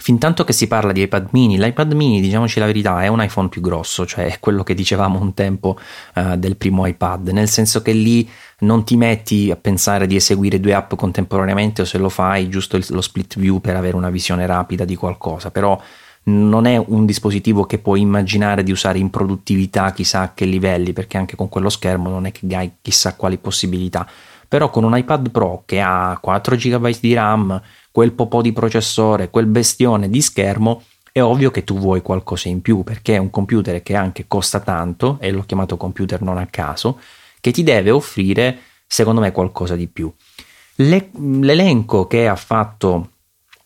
fin tanto che si parla di iPad mini, l'iPad mini, diciamoci la verità, è un iPhone più grosso, cioè è quello che dicevamo un tempo uh, del primo iPad, nel senso che lì non ti metti a pensare di eseguire due app contemporaneamente o se lo fai giusto il, lo split view per avere una visione rapida di qualcosa, però non è un dispositivo che puoi immaginare di usare in produttività chissà a che livelli, perché anche con quello schermo non è che hai chissà quali possibilità. Però con un iPad Pro che ha 4 GB di RAM, quel popò di processore, quel bestione di schermo, è ovvio che tu vuoi qualcosa in più perché è un computer che anche costa tanto, e l'ho chiamato computer non a caso, che ti deve offrire, secondo me, qualcosa di più. Le, l'elenco che ha fatto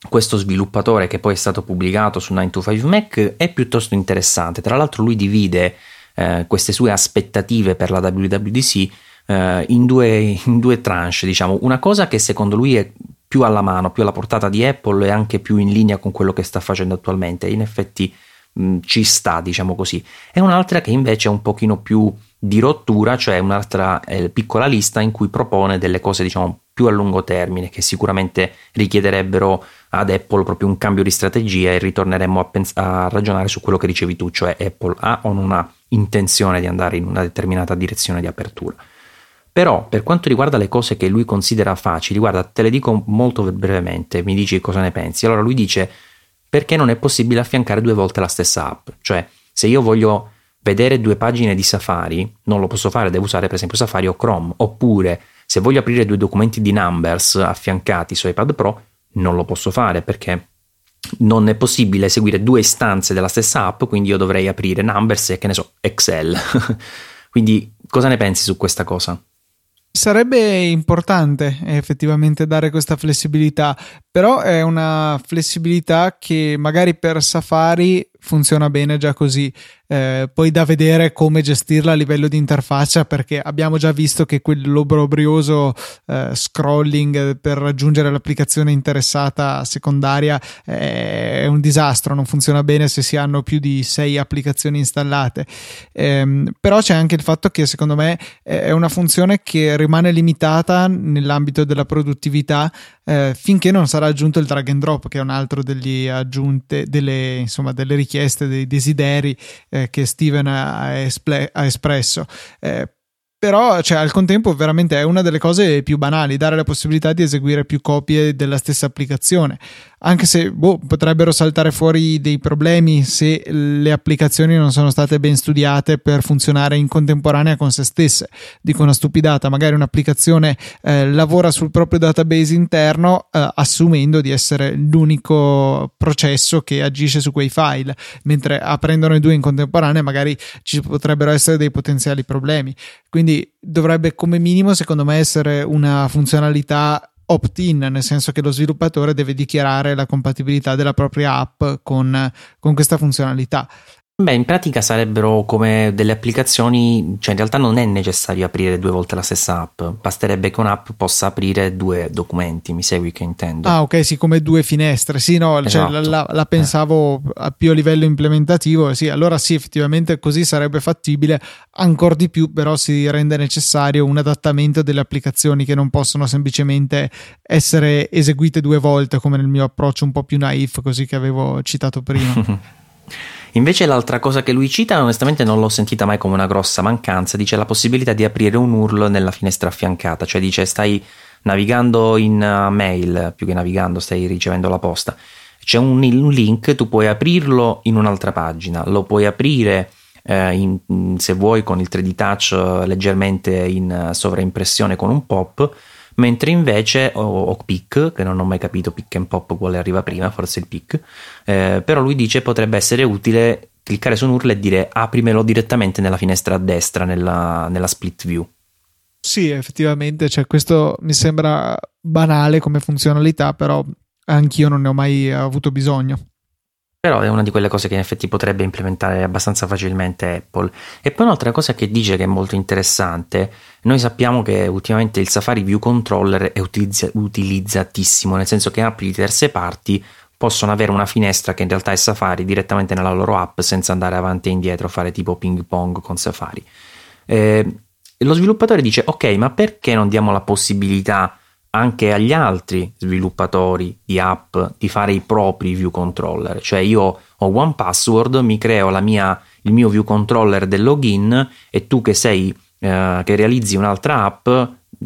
questo sviluppatore che poi è stato pubblicato su 9to5Mac è piuttosto interessante. Tra l'altro lui divide eh, queste sue aspettative per la WWDC eh, in, due, in due tranche, diciamo, una cosa che secondo lui è più alla mano, più alla portata di Apple e anche più in linea con quello che sta facendo attualmente. In effetti mh, ci sta, diciamo così. E un'altra che invece è un pochino più di rottura, cioè un'altra eh, piccola lista in cui propone delle cose, diciamo, più a lungo termine, che sicuramente richiederebbero ad Apple proprio un cambio di strategia e ritorneremmo a, pens- a ragionare su quello che dicevi tu, cioè Apple ha o non ha intenzione di andare in una determinata direzione di apertura. Però per quanto riguarda le cose che lui considera facili, guarda, te le dico molto brevemente, mi dici cosa ne pensi. Allora lui dice perché non è possibile affiancare due volte la stessa app, cioè se io voglio vedere due pagine di Safari, non lo posso fare, devo usare per esempio Safari o Chrome, oppure se voglio aprire due documenti di Numbers affiancati su iPad Pro, non lo posso fare perché non è possibile eseguire due istanze della stessa app, quindi io dovrei aprire Numbers e che ne so, Excel. quindi cosa ne pensi su questa cosa? Sarebbe importante effettivamente dare questa flessibilità, però è una flessibilità che magari per Safari funziona bene già così. Eh, poi da vedere come gestirla a livello di interfaccia perché abbiamo già visto che quell'obbrobrioso eh, scrolling per raggiungere l'applicazione interessata secondaria è un disastro, non funziona bene se si hanno più di sei applicazioni installate. Eh, però c'è anche il fatto che secondo me è una funzione che rimane limitata nell'ambito della produttività eh, finché non sarà aggiunto il drag and drop, che è un altro degli aggiunte, delle, insomma, delle richieste, dei desideri eh, che Steven ha, esple- ha espresso. Eh, però cioè, al contempo veramente è una delle cose più banali, dare la possibilità di eseguire più copie della stessa applicazione anche se boh, potrebbero saltare fuori dei problemi se le applicazioni non sono state ben studiate per funzionare in contemporanea con se stesse. Dico una stupidata, magari un'applicazione eh, lavora sul proprio database interno eh, assumendo di essere l'unico processo che agisce su quei file, mentre aprendono i due in contemporanea magari ci potrebbero essere dei potenziali problemi. Quindi dovrebbe come minimo secondo me essere una funzionalità opt-in, nel senso che lo sviluppatore deve dichiarare la compatibilità della propria app con, con questa funzionalità. Beh, in pratica sarebbero come delle applicazioni, cioè in realtà non è necessario aprire due volte la stessa app, basterebbe che un'app possa aprire due documenti, mi segui che intendo? Ah, ok, sì, come due finestre, sì, no, esatto. cioè, la, la, pensavo eh. a più a livello implementativo, sì, allora sì, effettivamente così sarebbe fattibile, ancora di più però si rende necessario un adattamento delle applicazioni che non possono semplicemente essere eseguite due volte, come nel mio approccio un po' più naif, così che avevo citato prima. Invece l'altra cosa che lui cita, onestamente non l'ho sentita mai come una grossa mancanza, dice la possibilità di aprire un URL nella finestra affiancata, cioè dice stai navigando in uh, mail, più che navigando stai ricevendo la posta, c'è un, link, tu puoi aprirlo in un'altra pagina, lo puoi aprire eh, in, se vuoi con il 3D Touch eh, leggermente in uh, sovraimpressione con un pop, mentre invece o, o pick, che non ho mai capito pick and pop quale arriva prima, forse il pick, eh, però lui dice potrebbe essere utile cliccare su un URL e dire aprimelo direttamente nella finestra a destra, nella, nella split view. Sì, effettivamente, cioè, questo mi sembra banale come funzionalità, però anch'io non ne ho mai avuto bisogno. Però è una di quelle cose che in effetti potrebbe implementare abbastanza facilmente Apple. E poi un'altra cosa che dice che è molto interessante, noi sappiamo che ultimamente il Safari View Controller è utilizza- utilizzatissimo, nel senso che app di terze parti possono avere una finestra che in realtà è Safari direttamente nella loro app senza andare avanti e indietro, fare tipo ping pong con Safari. Eh, lo sviluppatore dice ok, ma perché non diamo la possibilità anche agli altri sviluppatori di app di fare i propri view controller. Cioè io ho one password, mi creo mia, il mio view controller del login e tu che sei eh, che realizzi un'altra app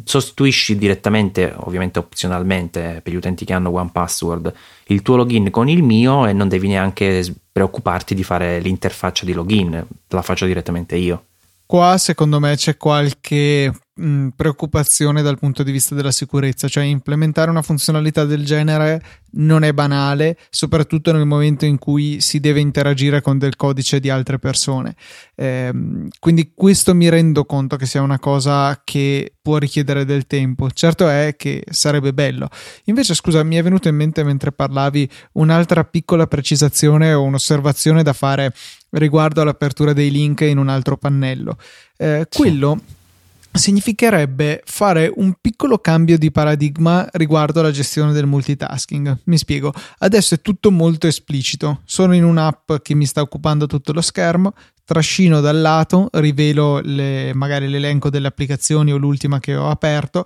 sostituisci direttamente, ovviamente opzionalmente per gli utenti che hanno one password, il tuo login con il mio e non devi neanche preoccuparti di fare l'interfaccia di login, la faccio direttamente io. Qua secondo me c'è qualche mh, preoccupazione dal punto di vista della sicurezza, cioè implementare una funzionalità del genere non è banale, soprattutto nel momento in cui si deve interagire con del codice di altre persone. Eh, quindi questo mi rendo conto che sia una cosa che può richiedere del tempo. Certo è che sarebbe bello. Invece, scusa, mi è venuto in mente mentre parlavi un'altra piccola precisazione o un'osservazione da fare riguardo all'apertura dei link in un altro pannello. Eh, quello significherebbe fare un piccolo cambio di paradigma riguardo alla gestione del multitasking. Mi spiego, adesso è tutto molto esplicito. Sono in un'app che mi sta occupando tutto lo schermo, trascino dal lato, rivelo le, magari l'elenco delle applicazioni o l'ultima che ho aperto,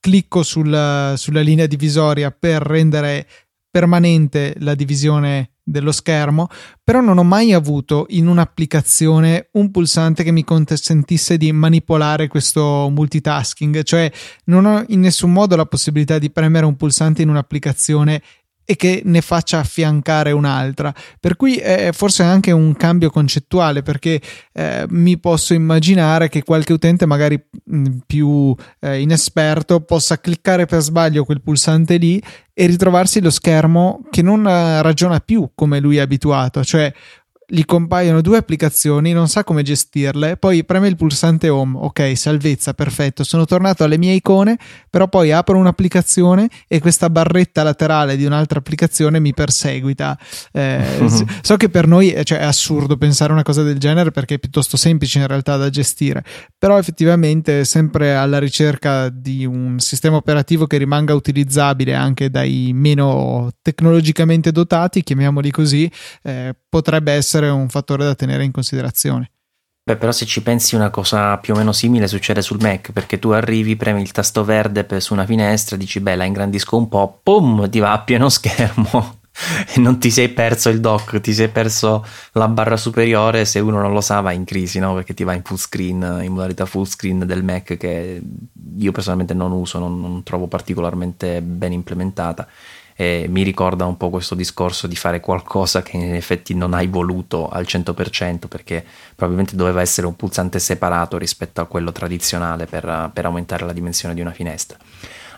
clicco sulla, sulla linea divisoria per rendere permanente la divisione dello schermo, però non ho mai avuto in un'applicazione un pulsante che mi consentisse di manipolare questo multitasking, cioè non ho in nessun modo la possibilità di premere un pulsante in un'applicazione e che ne faccia affiancare un'altra. Per cui è forse anche un cambio concettuale perché eh, mi posso immaginare che qualche utente magari mh, più eh, inesperto possa cliccare per sbaglio quel pulsante lì e ritrovarsi lo schermo che non eh, ragiona più come lui è abituato, cioè gli compaiono due applicazioni, non sa come gestirle, poi preme il pulsante home, ok, salvezza, perfetto, sono tornato alle mie icone, però poi apro un'applicazione e questa barretta laterale di un'altra applicazione mi perseguita. Eh, uh-huh. So che per noi cioè, è assurdo pensare una cosa del genere perché è piuttosto semplice in realtà da gestire, però effettivamente sempre alla ricerca di un sistema operativo che rimanga utilizzabile anche dai meno tecnologicamente dotati, chiamiamoli così, eh, potrebbe essere un fattore da tenere in considerazione. Beh, però se ci pensi una cosa più o meno simile succede sul Mac, perché tu arrivi, premi il tasto verde su una finestra, dici beh la ingrandisco un po', pum, ti va a pieno schermo e non ti sei perso il dock, ti sei perso la barra superiore, se uno non lo sa va in crisi, no? Perché ti va in full screen, in modalità full screen del Mac che io personalmente non uso, non, non trovo particolarmente ben implementata eh, mi ricorda un po' questo discorso di fare qualcosa che in effetti non hai voluto al 100% perché probabilmente doveva essere un pulsante separato rispetto a quello tradizionale per, per aumentare la dimensione di una finestra.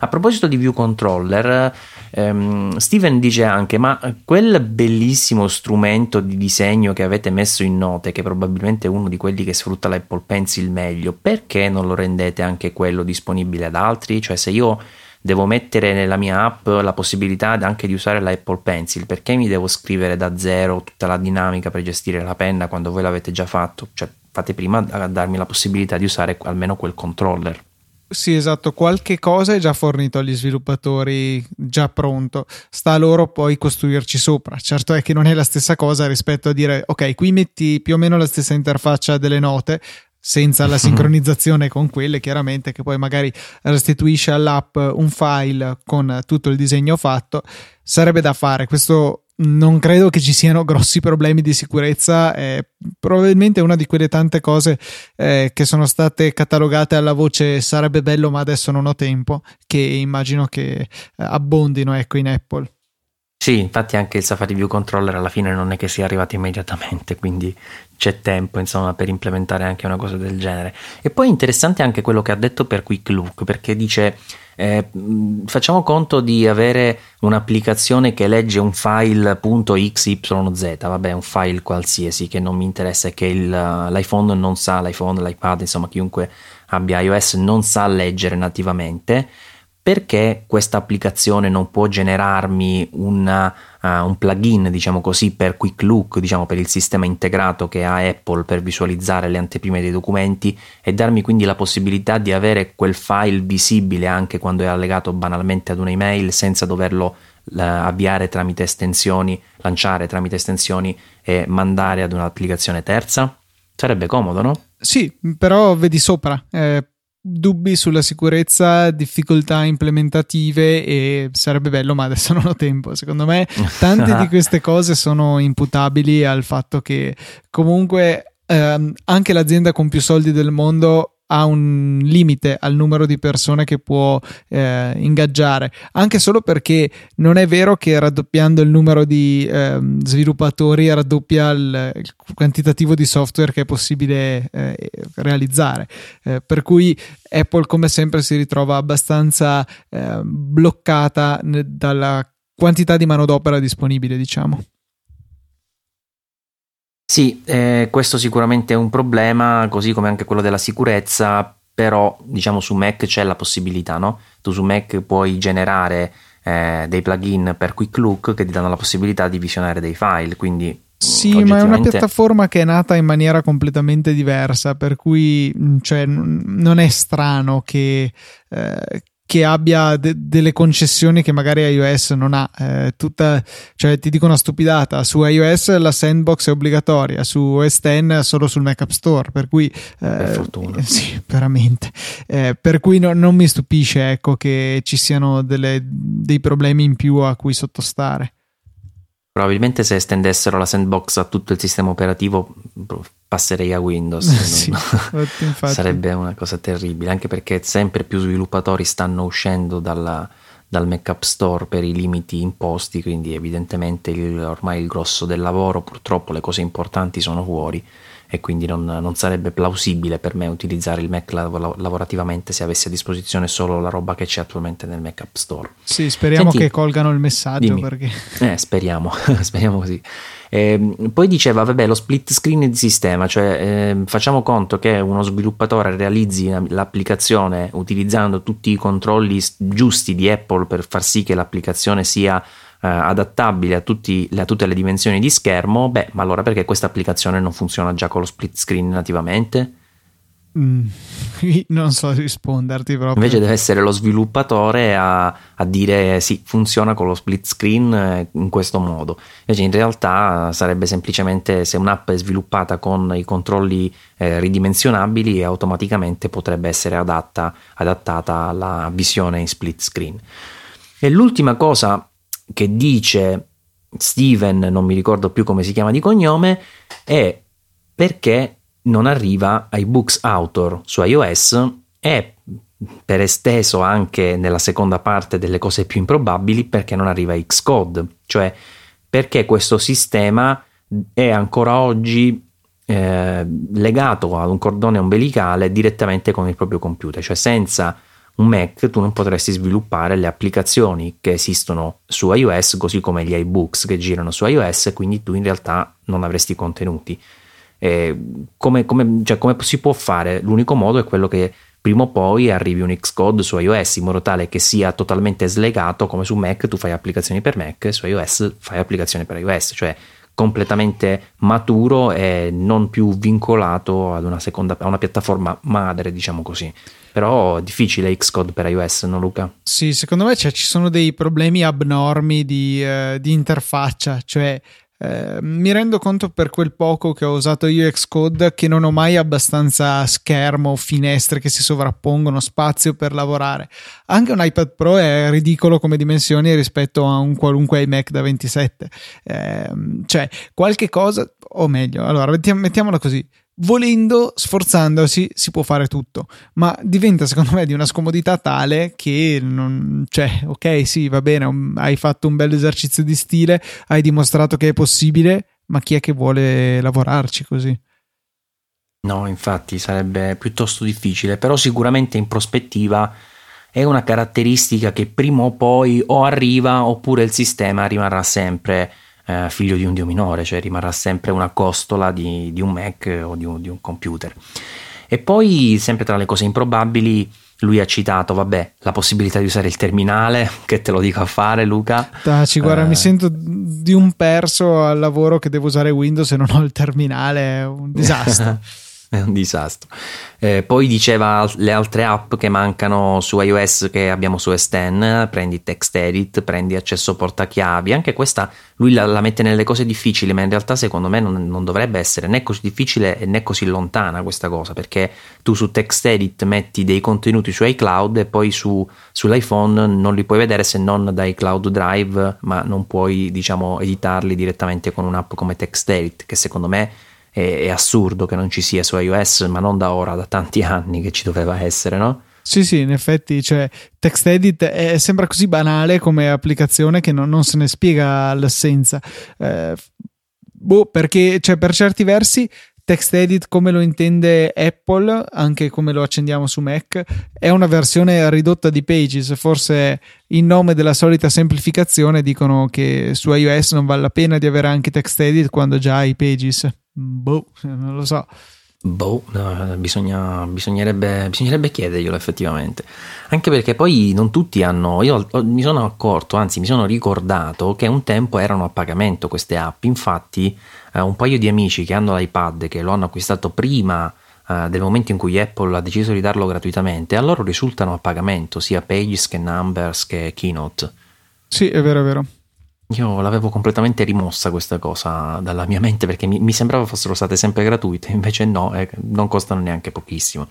A proposito di view controller, ehm, Steven dice anche: Ma quel bellissimo strumento di disegno che avete messo in note, che probabilmente è uno di quelli che sfrutta l'Apple Pencil meglio, perché non lo rendete anche quello disponibile ad altri? Cioè, se io devo mettere nella mia app la possibilità anche di usare la Apple Pencil, perché mi devo scrivere da zero tutta la dinamica per gestire la penna quando voi l'avete già fatto? Cioè, fate prima a darmi la possibilità di usare almeno quel controller. Sì, esatto, qualche cosa è già fornito agli sviluppatori, già pronto, sta a loro poi costruirci sopra. Certo è che non è la stessa cosa rispetto a dire ok, qui metti più o meno la stessa interfaccia delle note, senza la sincronizzazione con quelle, chiaramente, che poi magari restituisce all'app un file con tutto il disegno fatto, sarebbe da fare. Questo non credo che ci siano grossi problemi di sicurezza, è probabilmente una di quelle tante cose eh, che sono state catalogate alla voce sarebbe bello ma adesso non ho tempo, che immagino che eh, abbondino ecco, in Apple. Sì, infatti anche il Safari View Controller alla fine non è che sia arrivato immediatamente, quindi c'è tempo insomma per implementare anche una cosa del genere. E poi è interessante anche quello che ha detto per Quick Look, perché dice eh, facciamo conto di avere un'applicazione che legge un file .xyz, vabbè un file qualsiasi che non mi interessa e che il, l'iPhone non sa, l'iPhone, l'iPad, insomma chiunque abbia iOS non sa leggere nativamente perché questa applicazione non può generarmi una, uh, un plugin, diciamo così, per Quick Look, diciamo per il sistema integrato che ha Apple per visualizzare le anteprime dei documenti e darmi quindi la possibilità di avere quel file visibile anche quando è allegato banalmente ad un'email senza doverlo uh, avviare tramite estensioni, lanciare tramite estensioni e mandare ad un'applicazione terza? Sarebbe comodo, no? Sì, però vedi sopra, eh, dubbi sulla sicurezza, difficoltà implementative e sarebbe bello, ma adesso non ho tempo. Secondo me tante di queste cose sono imputabili al fatto che comunque ehm, anche l'azienda con più soldi del mondo ha un limite al numero di persone che può eh, ingaggiare, anche solo perché non è vero che raddoppiando il numero di eh, sviluppatori raddoppia il, il, quantitativo di software che è possibile eh, realizzare. Eh, per cui Apple, come sempre, si ritrova abbastanza eh, bloccata dalla quantità di manodopera disponibile, diciamo. Sì, eh, questo sicuramente è un problema, così come anche quello della sicurezza, però diciamo su Mac c'è la possibilità, no? Tu su Mac puoi generare eh, dei plugin per Quick Look che ti danno la possibilità di visionare dei file, quindi sì, ma è una piattaforma che è nata in maniera completamente diversa, per cui cioè, non è strano che, eh, che abbia de- delle concessioni che magari iOS non ha. Eh, tutta, cioè, ti dico una stupidata: su iOS la sandbox è obbligatoria, su OS X solo sul Mac App Store. Per cui, eh, per fortuna, sì, veramente. Eh, per cui no, non mi stupisce ecco, che ci siano delle, dei problemi in più a cui sottostare. Probabilmente se estendessero la sandbox a tutto il sistema operativo passerei a Windows. sì, sarebbe una cosa terribile, anche perché sempre più sviluppatori stanno uscendo dalla, dal Mac App Store per i limiti imposti, quindi evidentemente il, ormai il grosso del lavoro, purtroppo le cose importanti sono fuori e quindi non, non, sarebbe plausibile per me utilizzare il Mac lav- lavorativamente se avessi a disposizione solo la roba che c'è attualmente nel Mac App Store. Sì, speriamo Senti, che colgano il messaggio. Perché... Eh, speriamo, speriamo così. Eh, poi diceva, vabbè, lo split screen di sistema, cioè eh, facciamo conto che uno sviluppatore realizzi l'applicazione utilizzando tutti i controlli giusti di Apple per far sì che l'applicazione sia eh, adattabile a, tutti, a, tutte le dimensioni di schermo, beh, ma allora perché questa applicazione non funziona già con lo split screen nativamente? Mm, non so risponderti proprio. Invece deve essere lo sviluppatore a, a, dire sì, funziona con lo split screen eh, in questo modo. Invece in realtà sarebbe semplicemente se un'app è sviluppata con i controlli eh, ridimensionabili automaticamente potrebbe essere adatta, adattata alla visione in split screen. E l'ultima cosa che dice Steven, non mi ricordo più come si chiama di cognome, è perché non arriva ai Books Author su iOS e per esteso anche nella seconda parte delle cose più improbabili perché non arriva a Xcode, cioè perché questo sistema è ancora oggi eh, legato ad un cordone ombelicale direttamente con il proprio computer, cioè senza un Mac tu non potresti sviluppare le applicazioni che esistono su iOS così come gli iBooks che girano su iOS quindi tu in realtà non avresti contenuti eh, come, come, cioè, come si può fare? l'unico modo è quello che prima o poi arrivi un Xcode su iOS in modo tale che sia totalmente slegato come su Mac tu fai applicazioni per Mac su iOS fai applicazioni per iOS cioè completamente maturo e non più vincolato ad una, seconda, a una piattaforma madre diciamo così però è difficile Xcode per iOS, no Luca? Sì, secondo me cioè, ci sono dei problemi abnormi di, uh, di interfaccia, cioè eh, mi rendo conto per quel poco che ho usato io Xcode che non ho mai abbastanza schermo, finestre che si sovrappongono, spazio per lavorare. Anche un iPad Pro è ridicolo come dimensioni rispetto a un qualunque iMac da 27. Eh, cioè, qualche cosa, o meglio, allora mettiamola così volendo, sforzandosi, si può fare tutto, ma diventa secondo me di una scomodità tale che non, cioè, ok, sì, va bene, hai fatto un bel esercizio di stile, hai dimostrato che è possibile, ma chi è che vuole lavorarci così? No, infatti sarebbe piuttosto difficile, però sicuramente in prospettiva è una caratteristica che prima o poi o arriva oppure il sistema rimarrà sempre eh, figlio di un dio minore, cioè rimarrà sempre una costola di, di un Mac o di un, di un, computer. E poi, sempre tra le cose improbabili, lui ha citato, vabbè, la possibilità di usare il terminale, che te lo dico a fare Luca. Taci, guarda, eh, mi sento di un perso al lavoro che devo usare Windows e non ho il terminale, è un disastro. è un disastro. Eh, poi diceva le altre app che mancano su iOS che abbiamo su S10, prendi Text Edit, prendi accesso portachiavi, anche questa lui la, la mette nelle cose difficili, ma in realtà secondo me non, non, dovrebbe essere né così difficile né così lontana questa cosa, perché tu su Text Edit metti dei contenuti su iCloud e poi su, sull'iPhone non li puoi vedere se non da iCloud Drive, ma non puoi diciamo editarli direttamente con un'app come Text Edit, che secondo me è, è assurdo che non ci sia su iOS, ma non da ora, da tanti anni che ci doveva essere, no? Sì, sì, in effetti, cioè, TextEdit è, sembra così banale come applicazione che non, non se ne spiega l'essenza. Eh, boh, perché cioè, per certi versi TextEdit come lo intende Apple, anche come lo accendiamo su Mac, è una versione ridotta di Pages. Forse in nome della solita semplificazione dicono che su iOS non vale la pena di avere anche TextEdit quando già hai Pages. Boh, non lo so. Boh, no, bisogna, bisognerebbe, bisognerebbe chiederglielo effettivamente. Anche perché poi non tutti hanno. Io mi sono accorto, anzi, mi sono ricordato che un tempo erano a pagamento queste app. Infatti, eh, un paio di amici che hanno l'iPad, che lo hanno acquistato prima eh, del momento in cui Apple ha deciso di darlo gratuitamente, a loro risultano a pagamento sia Pages che Numbers che Keynote. Sì, è vero, è vero. Io l'avevo completamente rimossa questa cosa dalla mia mente perché mi, mi sembrava fossero state sempre gratuite, invece no, eh, non costano neanche pochissimo.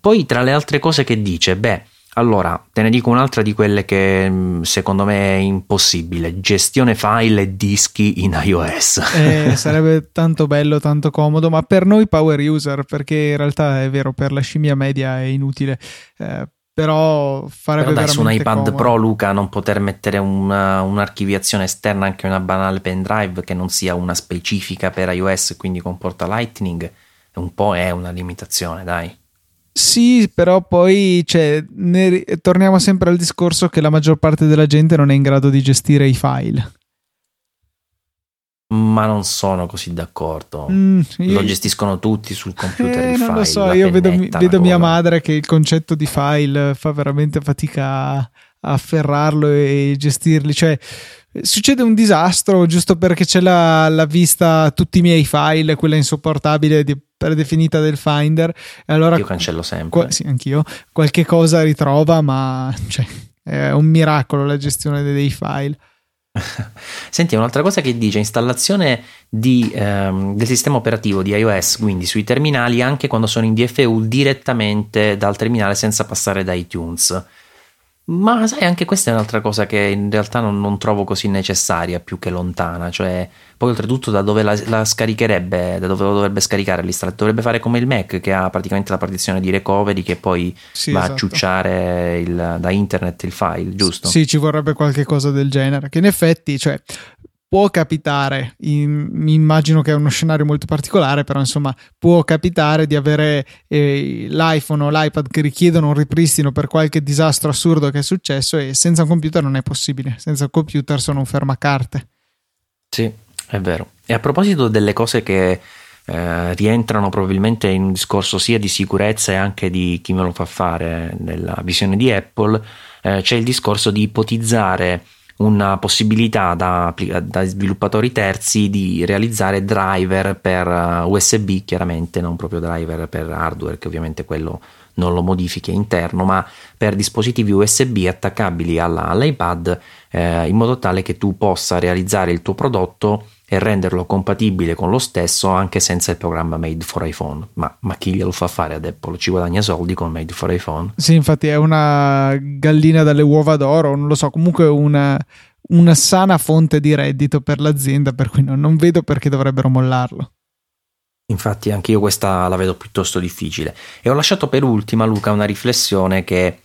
Poi tra le altre cose che dice, beh, allora te ne dico un'altra di quelle che mm, secondo me è impossibile, gestione file e dischi in iOS. Eh, sarebbe tanto bello, tanto comodo, ma per noi power user, perché in realtà è vero, per la scimmia media è inutile. Eh, però farebbe però dai, su un iPad comodo. Pro Luca non poter mettere una, un'archiviazione esterna anche una banale pendrive che non sia una specifica per iOS quindi comporta Lightning un po' è una limitazione dai sì, però poi cioè, ne, torniamo sempre al discorso che la maggior parte della gente non è in grado di gestire i file ma non sono così d'accordo. Mm, io... Lo gestiscono tutti sul computer eh, il non file. lo so, io vedo, vedo mia madre che il concetto di file fa veramente fatica a, a afferrarlo e gestirli. Cioè, succede un disastro giusto perché c'è la, la vista tutti i miei file, quella insopportabile di, predefinita del Finder. E allora, io cancello sempre. Qua, sì, anch'io. Qualche cosa ritrova, ma cioè, è un miracolo la gestione dei file. Senti, un'altra cosa che dice installazione di, ehm, del sistema operativo di iOS, quindi sui terminali anche quando sono in DFU direttamente dal terminale senza passare da iTunes. Ma sai, anche questa è un'altra cosa che in realtà non, non trovo così necessaria più che lontana. Cioè, poi oltretutto da dove la, la scaricherebbe, da dove lo dovrebbe scaricare l'istratto? Dovrebbe fare come il Mac che ha praticamente la partizione di recovery che poi sì, va esatto. a ciucciare il, da internet il file, giusto? Sì, ci vorrebbe qualche cosa del genere. Che in effetti, cioè, può capitare, mi immagino che è uno scenario molto particolare, però insomma può capitare di avere eh, l'iPhone o l'iPad che richiedono un ripristino per qualche disastro assurdo che è successo e senza un computer non è possibile, senza un computer sono un fermacarte. Sì, è vero. E a proposito delle cose che eh, rientrano probabilmente in un discorso sia di sicurezza e anche di chi me lo fa fare nella visione di Apple, eh, c'è il discorso di ipotizzare una possibilità da, da, sviluppatori terzi di realizzare driver per eh, USB, chiaramente non proprio driver per hardware, che ovviamente quello non lo modifichi interno, ma per dispositivi USB attaccabili alla, all'iPad eh, in modo tale che tu possa realizzare il tuo prodotto e renderlo compatibile con lo stesso anche senza il programma Made for iPhone. Ma, ma, chi glielo fa fare ad Apple? Ci guadagna soldi con Made for iPhone? Sì, infatti è una gallina dalle uova d'oro, non lo so, comunque una, una sana fonte di reddito per l'azienda, per cui non, non vedo perché dovrebbero mollarlo. Infatti anche io questa la vedo piuttosto difficile. E ho lasciato per ultima, Luca, una riflessione che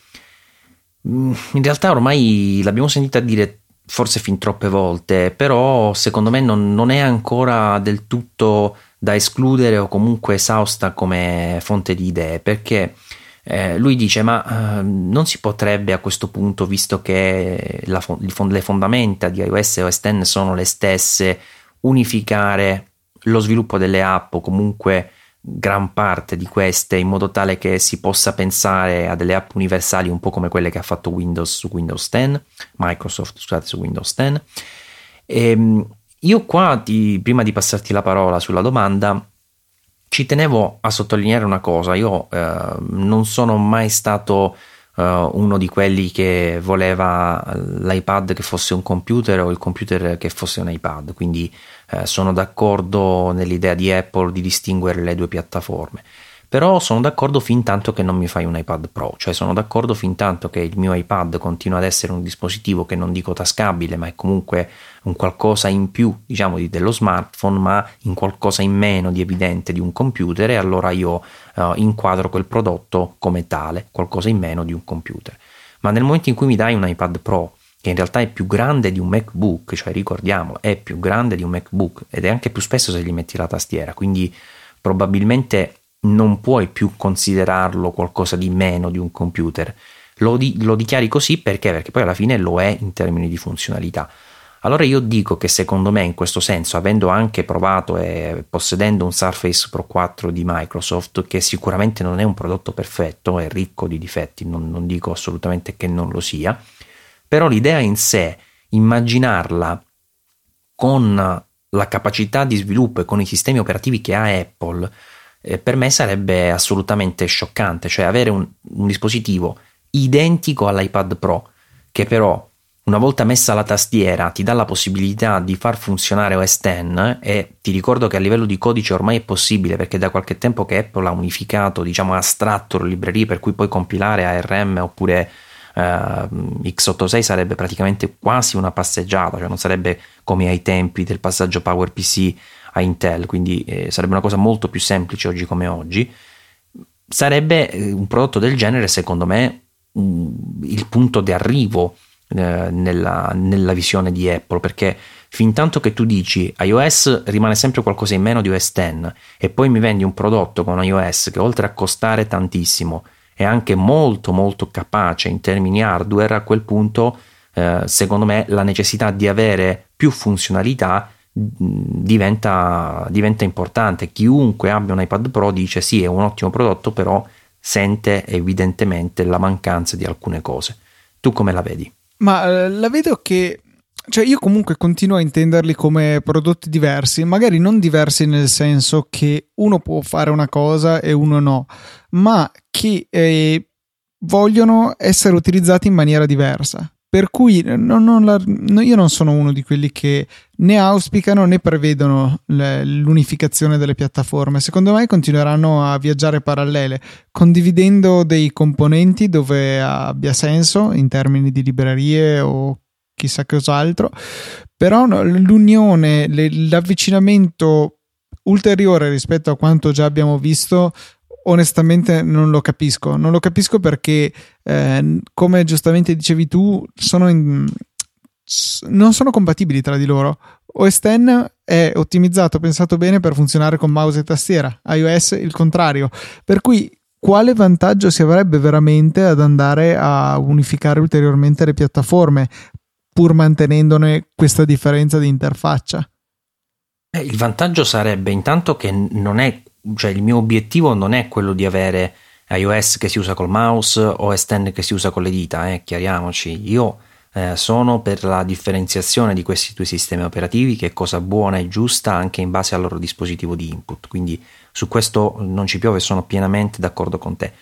mm, in realtà ormai l'abbiamo sentita dire forse fin troppe volte, però secondo me non, non, è ancora del tutto da escludere o comunque esausta come fonte di idee, perché eh, lui dice ma eh, non si potrebbe a questo punto, visto che la, le fondamenta di iOS e OS X sono le stesse, unificare lo sviluppo delle app o comunque gran parte di queste in modo tale che si possa pensare a delle app universali un po' come quelle che ha fatto Windows su Windows 10, Microsoft scusate, su Windows 10. E ehm, io qua, ti, prima di passarti la parola sulla domanda, ci tenevo a sottolineare una cosa, io eh, non sono mai stato eh, uno di quelli che voleva l'iPad che fosse un computer o il computer che fosse un iPad, quindi eh, sono d'accordo nell'idea di Apple di distinguere le due piattaforme. Però sono d'accordo fin tanto che non mi fai un iPad Pro, cioè sono d'accordo fin tanto che il mio iPad continua ad essere un dispositivo che non dico tascabile, ma è comunque un qualcosa in più, diciamo, dello smartphone, ma in qualcosa in meno di evidente di un computer e allora io uh, inquadro quel prodotto come tale, qualcosa in meno di un computer. Ma nel momento in cui mi dai un iPad Pro che in realtà è più grande di un MacBook, cioè ricordiamolo, è più grande di un MacBook ed è anche più spesso se gli metti la tastiera, quindi probabilmente non puoi più considerarlo qualcosa di meno di un computer. Lo, di, lo dichiari così perché? Perché poi alla fine lo è in termini di funzionalità. Allora io dico che secondo me in questo senso, avendo anche provato e possedendo un Surface Pro 4 di Microsoft, che sicuramente non è un prodotto perfetto, è ricco di difetti, non, non dico assolutamente che non lo sia, però l'idea in sé, immaginarla con la capacità di sviluppo e con i sistemi operativi che ha Apple, eh, per me sarebbe assolutamente scioccante, cioè avere un, un dispositivo identico all'iPad Pro, che però una volta messa la tastiera ti dà la possibilità di far funzionare OS X e ti ricordo che a livello di codice ormai è possibile perché da qualche tempo che Apple ha unificato, diciamo ha astratto le librerie per cui puoi compilare ARM oppure uh, x86 sarebbe praticamente quasi una passeggiata, cioè non sarebbe come ai tempi del passaggio PowerPC a Intel, quindi eh, sarebbe una cosa molto più semplice oggi come oggi. Sarebbe eh, un prodotto del genere, secondo me, il punto di arrivo eh, nella, nella, visione di Apple, perché fin tanto che tu dici iOS rimane sempre qualcosa in meno di OS X e poi mi vendi un prodotto con iOS che oltre a costare tantissimo è anche molto molto capace in termini hardware, a quel punto eh, secondo me la necessità di avere più funzionalità diventa, diventa importante. Chiunque abbia un iPad Pro dice sì, è un ottimo prodotto, però sente evidentemente la mancanza di alcune cose. Tu come la vedi? Ma eh, la vedo che cioè io comunque continuo a intenderli come prodotti diversi, magari non diversi nel senso che uno può fare una cosa e uno no, ma che eh, vogliono essere utilizzati in maniera diversa. Per cui non, non la, io non sono uno di quelli che né auspicano né prevedono le, l'unificazione delle piattaforme. Secondo me continueranno a viaggiare parallele, condividendo dei componenti dove abbia senso in termini di librerie o chissà cos'altro, però l'unione, l'avvicinamento ulteriore rispetto a quanto già abbiamo visto onestamente non lo capisco. Non lo capisco perché, eh, come giustamente dicevi tu, sono in, non sono compatibili tra di loro. OS X è ottimizzato, pensato bene per funzionare con mouse e tastiera, iOS il contrario. Per cui quale vantaggio si avrebbe veramente ad andare a unificare ulteriormente le piattaforme, pur mantenendone questa differenza di interfaccia? Eh, il vantaggio sarebbe intanto che non è cioè il mio obiettivo non è quello di avere iOS che si usa col mouse o OS X che si usa con le dita, eh, chiariamoci. Io eh, sono per la differenziazione di questi due sistemi operativi, che è cosa buona e giusta anche in base al loro dispositivo di input. Quindi su questo non ci piove, sono pienamente d'accordo con te.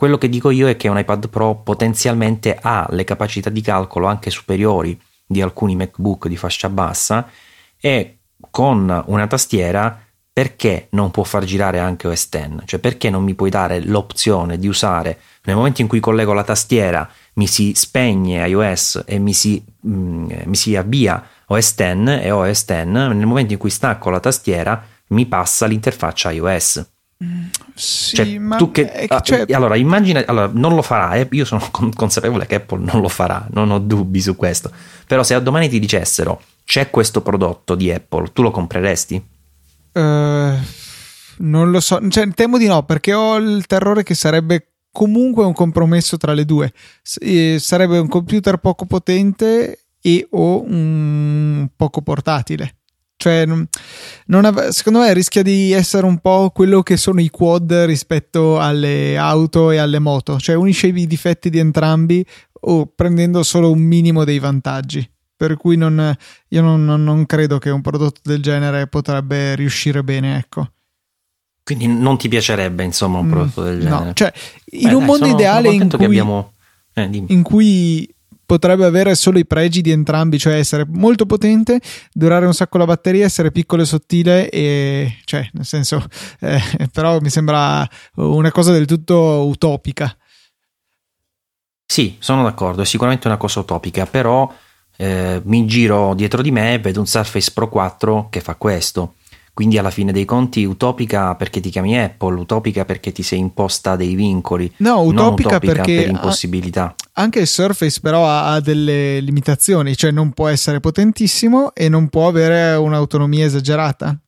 Quello che dico io è che un iPad Pro potenzialmente ha le capacità di calcolo anche superiori di alcuni MacBook di fascia bassa e con una tastiera perché non può far girare anche OS X? Cioè perché non mi puoi dare l'opzione di usare nel momento in cui collego la tastiera mi si spegne iOS e mi si, mm, mi si avvia OS X e OS X nel momento in cui stacco la tastiera mi passa l'interfaccia iOS. Sì, cioè, ma tu che, ah, cioè... allora immagina allora, non lo farà eh? io sono consapevole che Apple non lo farà non ho dubbi su questo però se a domani ti dicessero c'è questo prodotto di Apple tu lo compreresti? Uh, non lo so, cioè, temo di no, perché ho il terrore che sarebbe comunque un compromesso tra le due. S- sarebbe un computer poco potente e o un poco portatile. Cioè, ave- secondo me rischia di essere un po' quello che sono i quad rispetto alle auto e alle moto, cioè unisce i difetti di entrambi o prendendo solo un minimo dei vantaggi per cui non, io non, non, credo che un prodotto del genere potrebbe riuscire bene, ecco. Quindi non ti piacerebbe, insomma, un mm, prodotto del genere? No, cioè, in Beh, un dai, mondo sono, ideale sono in, cui, abbiamo... eh, in cui potrebbe avere solo i pregi di entrambi, cioè essere molto potente, durare un sacco la batteria, essere piccolo e sottile e cioè, nel senso, eh, però mi sembra una cosa del tutto utopica. Sì, sono d'accordo, è sicuramente una cosa utopica, però eh, mi giro dietro di me e vedo un Surface Pro 4 che fa questo. Quindi alla fine dei conti utopica perché ti chiami Apple, utopica perché ti sei imposta dei vincoli. No, utopica, utopica perché per impossibilità. Anche il Surface però ha, delle limitazioni, cioè non può essere potentissimo e non può avere un'autonomia esagerata.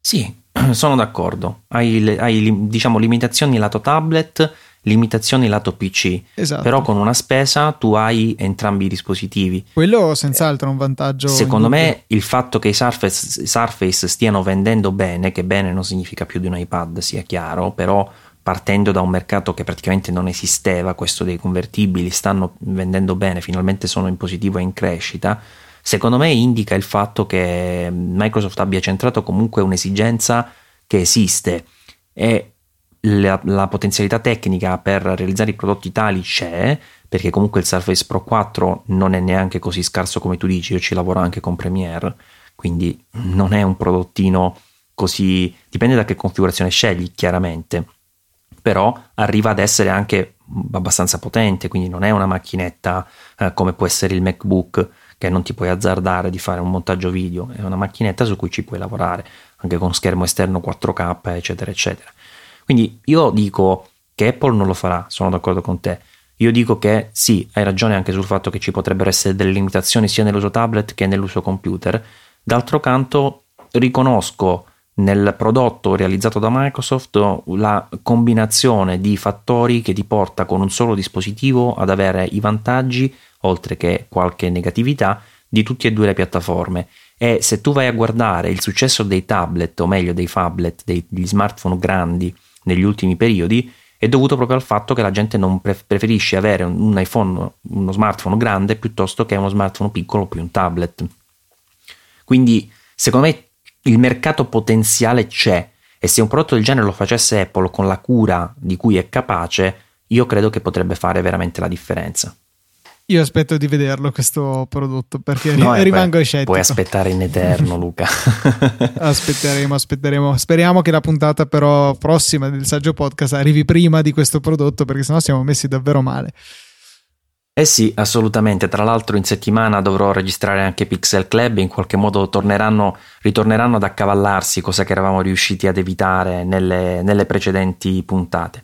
Sì, sono d'accordo. Hai, hai diciamo limitazioni lato tablet limitazioni lato PC. Esatto. Però con una spesa tu hai entrambi i dispositivi. Quello senz'altro è un vantaggio. Secondo me il fatto che i Surface, Surface stiano vendendo bene, che bene non significa più di un iPad, sia chiaro, però partendo da un mercato che praticamente non esisteva, questo dei convertibili, stanno vendendo bene, finalmente sono in positivo e in crescita. Secondo me indica il fatto che Microsoft abbia centrato comunque un'esigenza che esiste e la, la, potenzialità tecnica per realizzare i prodotti tali c'è, perché comunque il Surface Pro 4 non è neanche così scarso come tu dici, io ci lavoro anche con Premiere, quindi non è un prodottino così, dipende da che configurazione scegli chiaramente, però arriva ad essere anche abbastanza potente, quindi non è una macchinetta eh, come può essere il MacBook che non ti puoi azzardare di fare un montaggio video, è una macchinetta su cui ci puoi lavorare, anche con schermo esterno 4K, eccetera, eccetera. Quindi io dico che Apple non lo farà, sono d'accordo con te. Io dico che sì, hai ragione anche sul fatto che ci potrebbero essere delle limitazioni sia nell'uso tablet che nell'uso computer. D'altro canto, riconosco nel prodotto realizzato da Microsoft la combinazione di fattori che ti porta con un solo dispositivo ad avere i vantaggi, oltre che qualche negatività, di tutte e due le piattaforme. E se tu vai a guardare il successo dei tablet, o meglio dei phablet, degli smartphone grandi, negli ultimi periodi è dovuto proprio al fatto che la gente non preferisce avere un iPhone, uno smartphone grande piuttosto che uno smartphone piccolo più un tablet. Quindi, secondo me, il mercato potenziale c'è e se un prodotto del genere lo facesse Apple con la cura di cui è capace, io credo che potrebbe fare veramente la differenza. Io aspetto di vederlo questo prodotto perché no, rimango puoi, scettico. Puoi aspettare in eterno, Luca. aspetteremo, aspetteremo. Speriamo che la puntata però prossima del saggio podcast arrivi prima di questo prodotto perché sennò siamo messi davvero male. Eh sì, assolutamente. Tra l'altro in settimana dovrò registrare anche Pixel Club, in qualche modo torneranno, ritorneranno ad accavallarsi, cosa che eravamo riusciti ad evitare nelle, nelle precedenti puntate.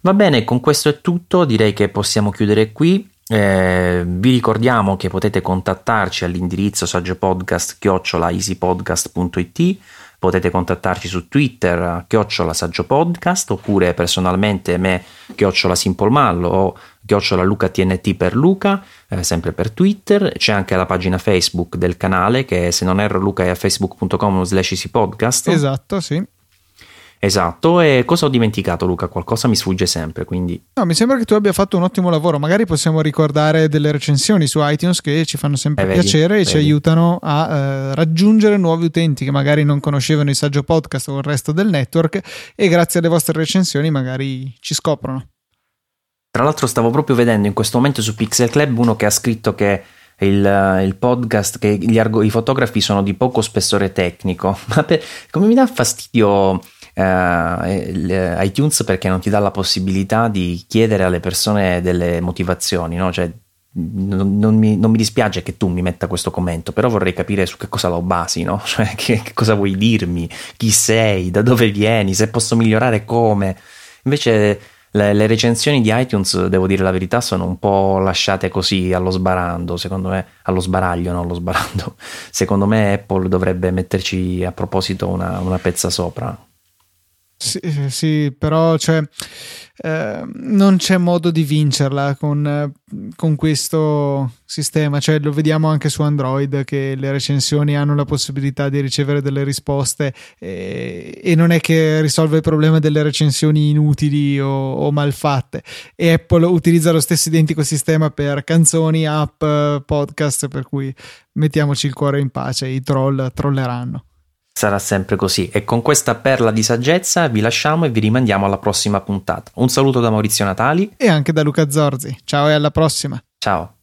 Va bene, con questo è tutto, direi che possiamo chiudere qui. Eh, vi ricordiamo che potete contattarci all'indirizzo saggiopodcast chiocciola easypodcast.it potete contattarci su Twitter chiocciola saggiopodcast oppure personalmente me chiocciola simpolmallo o chiocciola lucatnt per Luca eh, sempre per Twitter. C'è anche la pagina Facebook del canale che se non erro Luca è a facebook.com slash easypodcast. Esatto sì Esatto, e cosa ho dimenticato Luca? Qualcosa mi sfugge sempre, quindi... No, mi sembra che tu abbia fatto un ottimo lavoro, magari possiamo ricordare delle recensioni su iTunes che ci fanno sempre eh, piacere vedi, e vedi. ci aiutano a eh, raggiungere nuovi utenti che magari non conoscevano il saggio podcast o il resto del network e grazie alle vostre recensioni magari ci scoprono. Tra l'altro stavo proprio vedendo in questo momento su Pixel Club uno che ha scritto che il, il, podcast che gli argo, i fotografi sono di poco spessore tecnico, ma per, come mi dà fastidio eh, iTunes perché non ti dà la possibilità di chiedere alle persone delle motivazioni, no? Cioè, non, non, mi, non, mi, dispiace che tu mi metta questo commento, però vorrei capire su che cosa lo basi, no? Cioè, che, che cosa vuoi dirmi, chi sei, da dove vieni, se posso migliorare come. Invece le, le, recensioni di iTunes, devo dire la verità, sono un po' lasciate così allo sbarando, secondo me, allo sbaraglio, non allo sbarando. Secondo me Apple dovrebbe metterci a proposito una, una pezza sopra. Sì, sì, però cioè, eh, non c'è modo di vincerla con, eh, con, questo sistema, cioè, lo vediamo anche su Android che le recensioni hanno la possibilità di ricevere delle risposte eh, e non è che risolve il problema delle recensioni inutili o, o malfatte. E Apple utilizza lo stesso identico sistema per canzoni, app, podcast, per cui mettiamoci il cuore in pace, i troll trolleranno sarà sempre così. E con questa perla di saggezza vi lasciamo e vi rimandiamo alla prossima puntata. Un saluto da Maurizio Natali e anche da Luca Zorzi. Ciao e alla prossima. Ciao.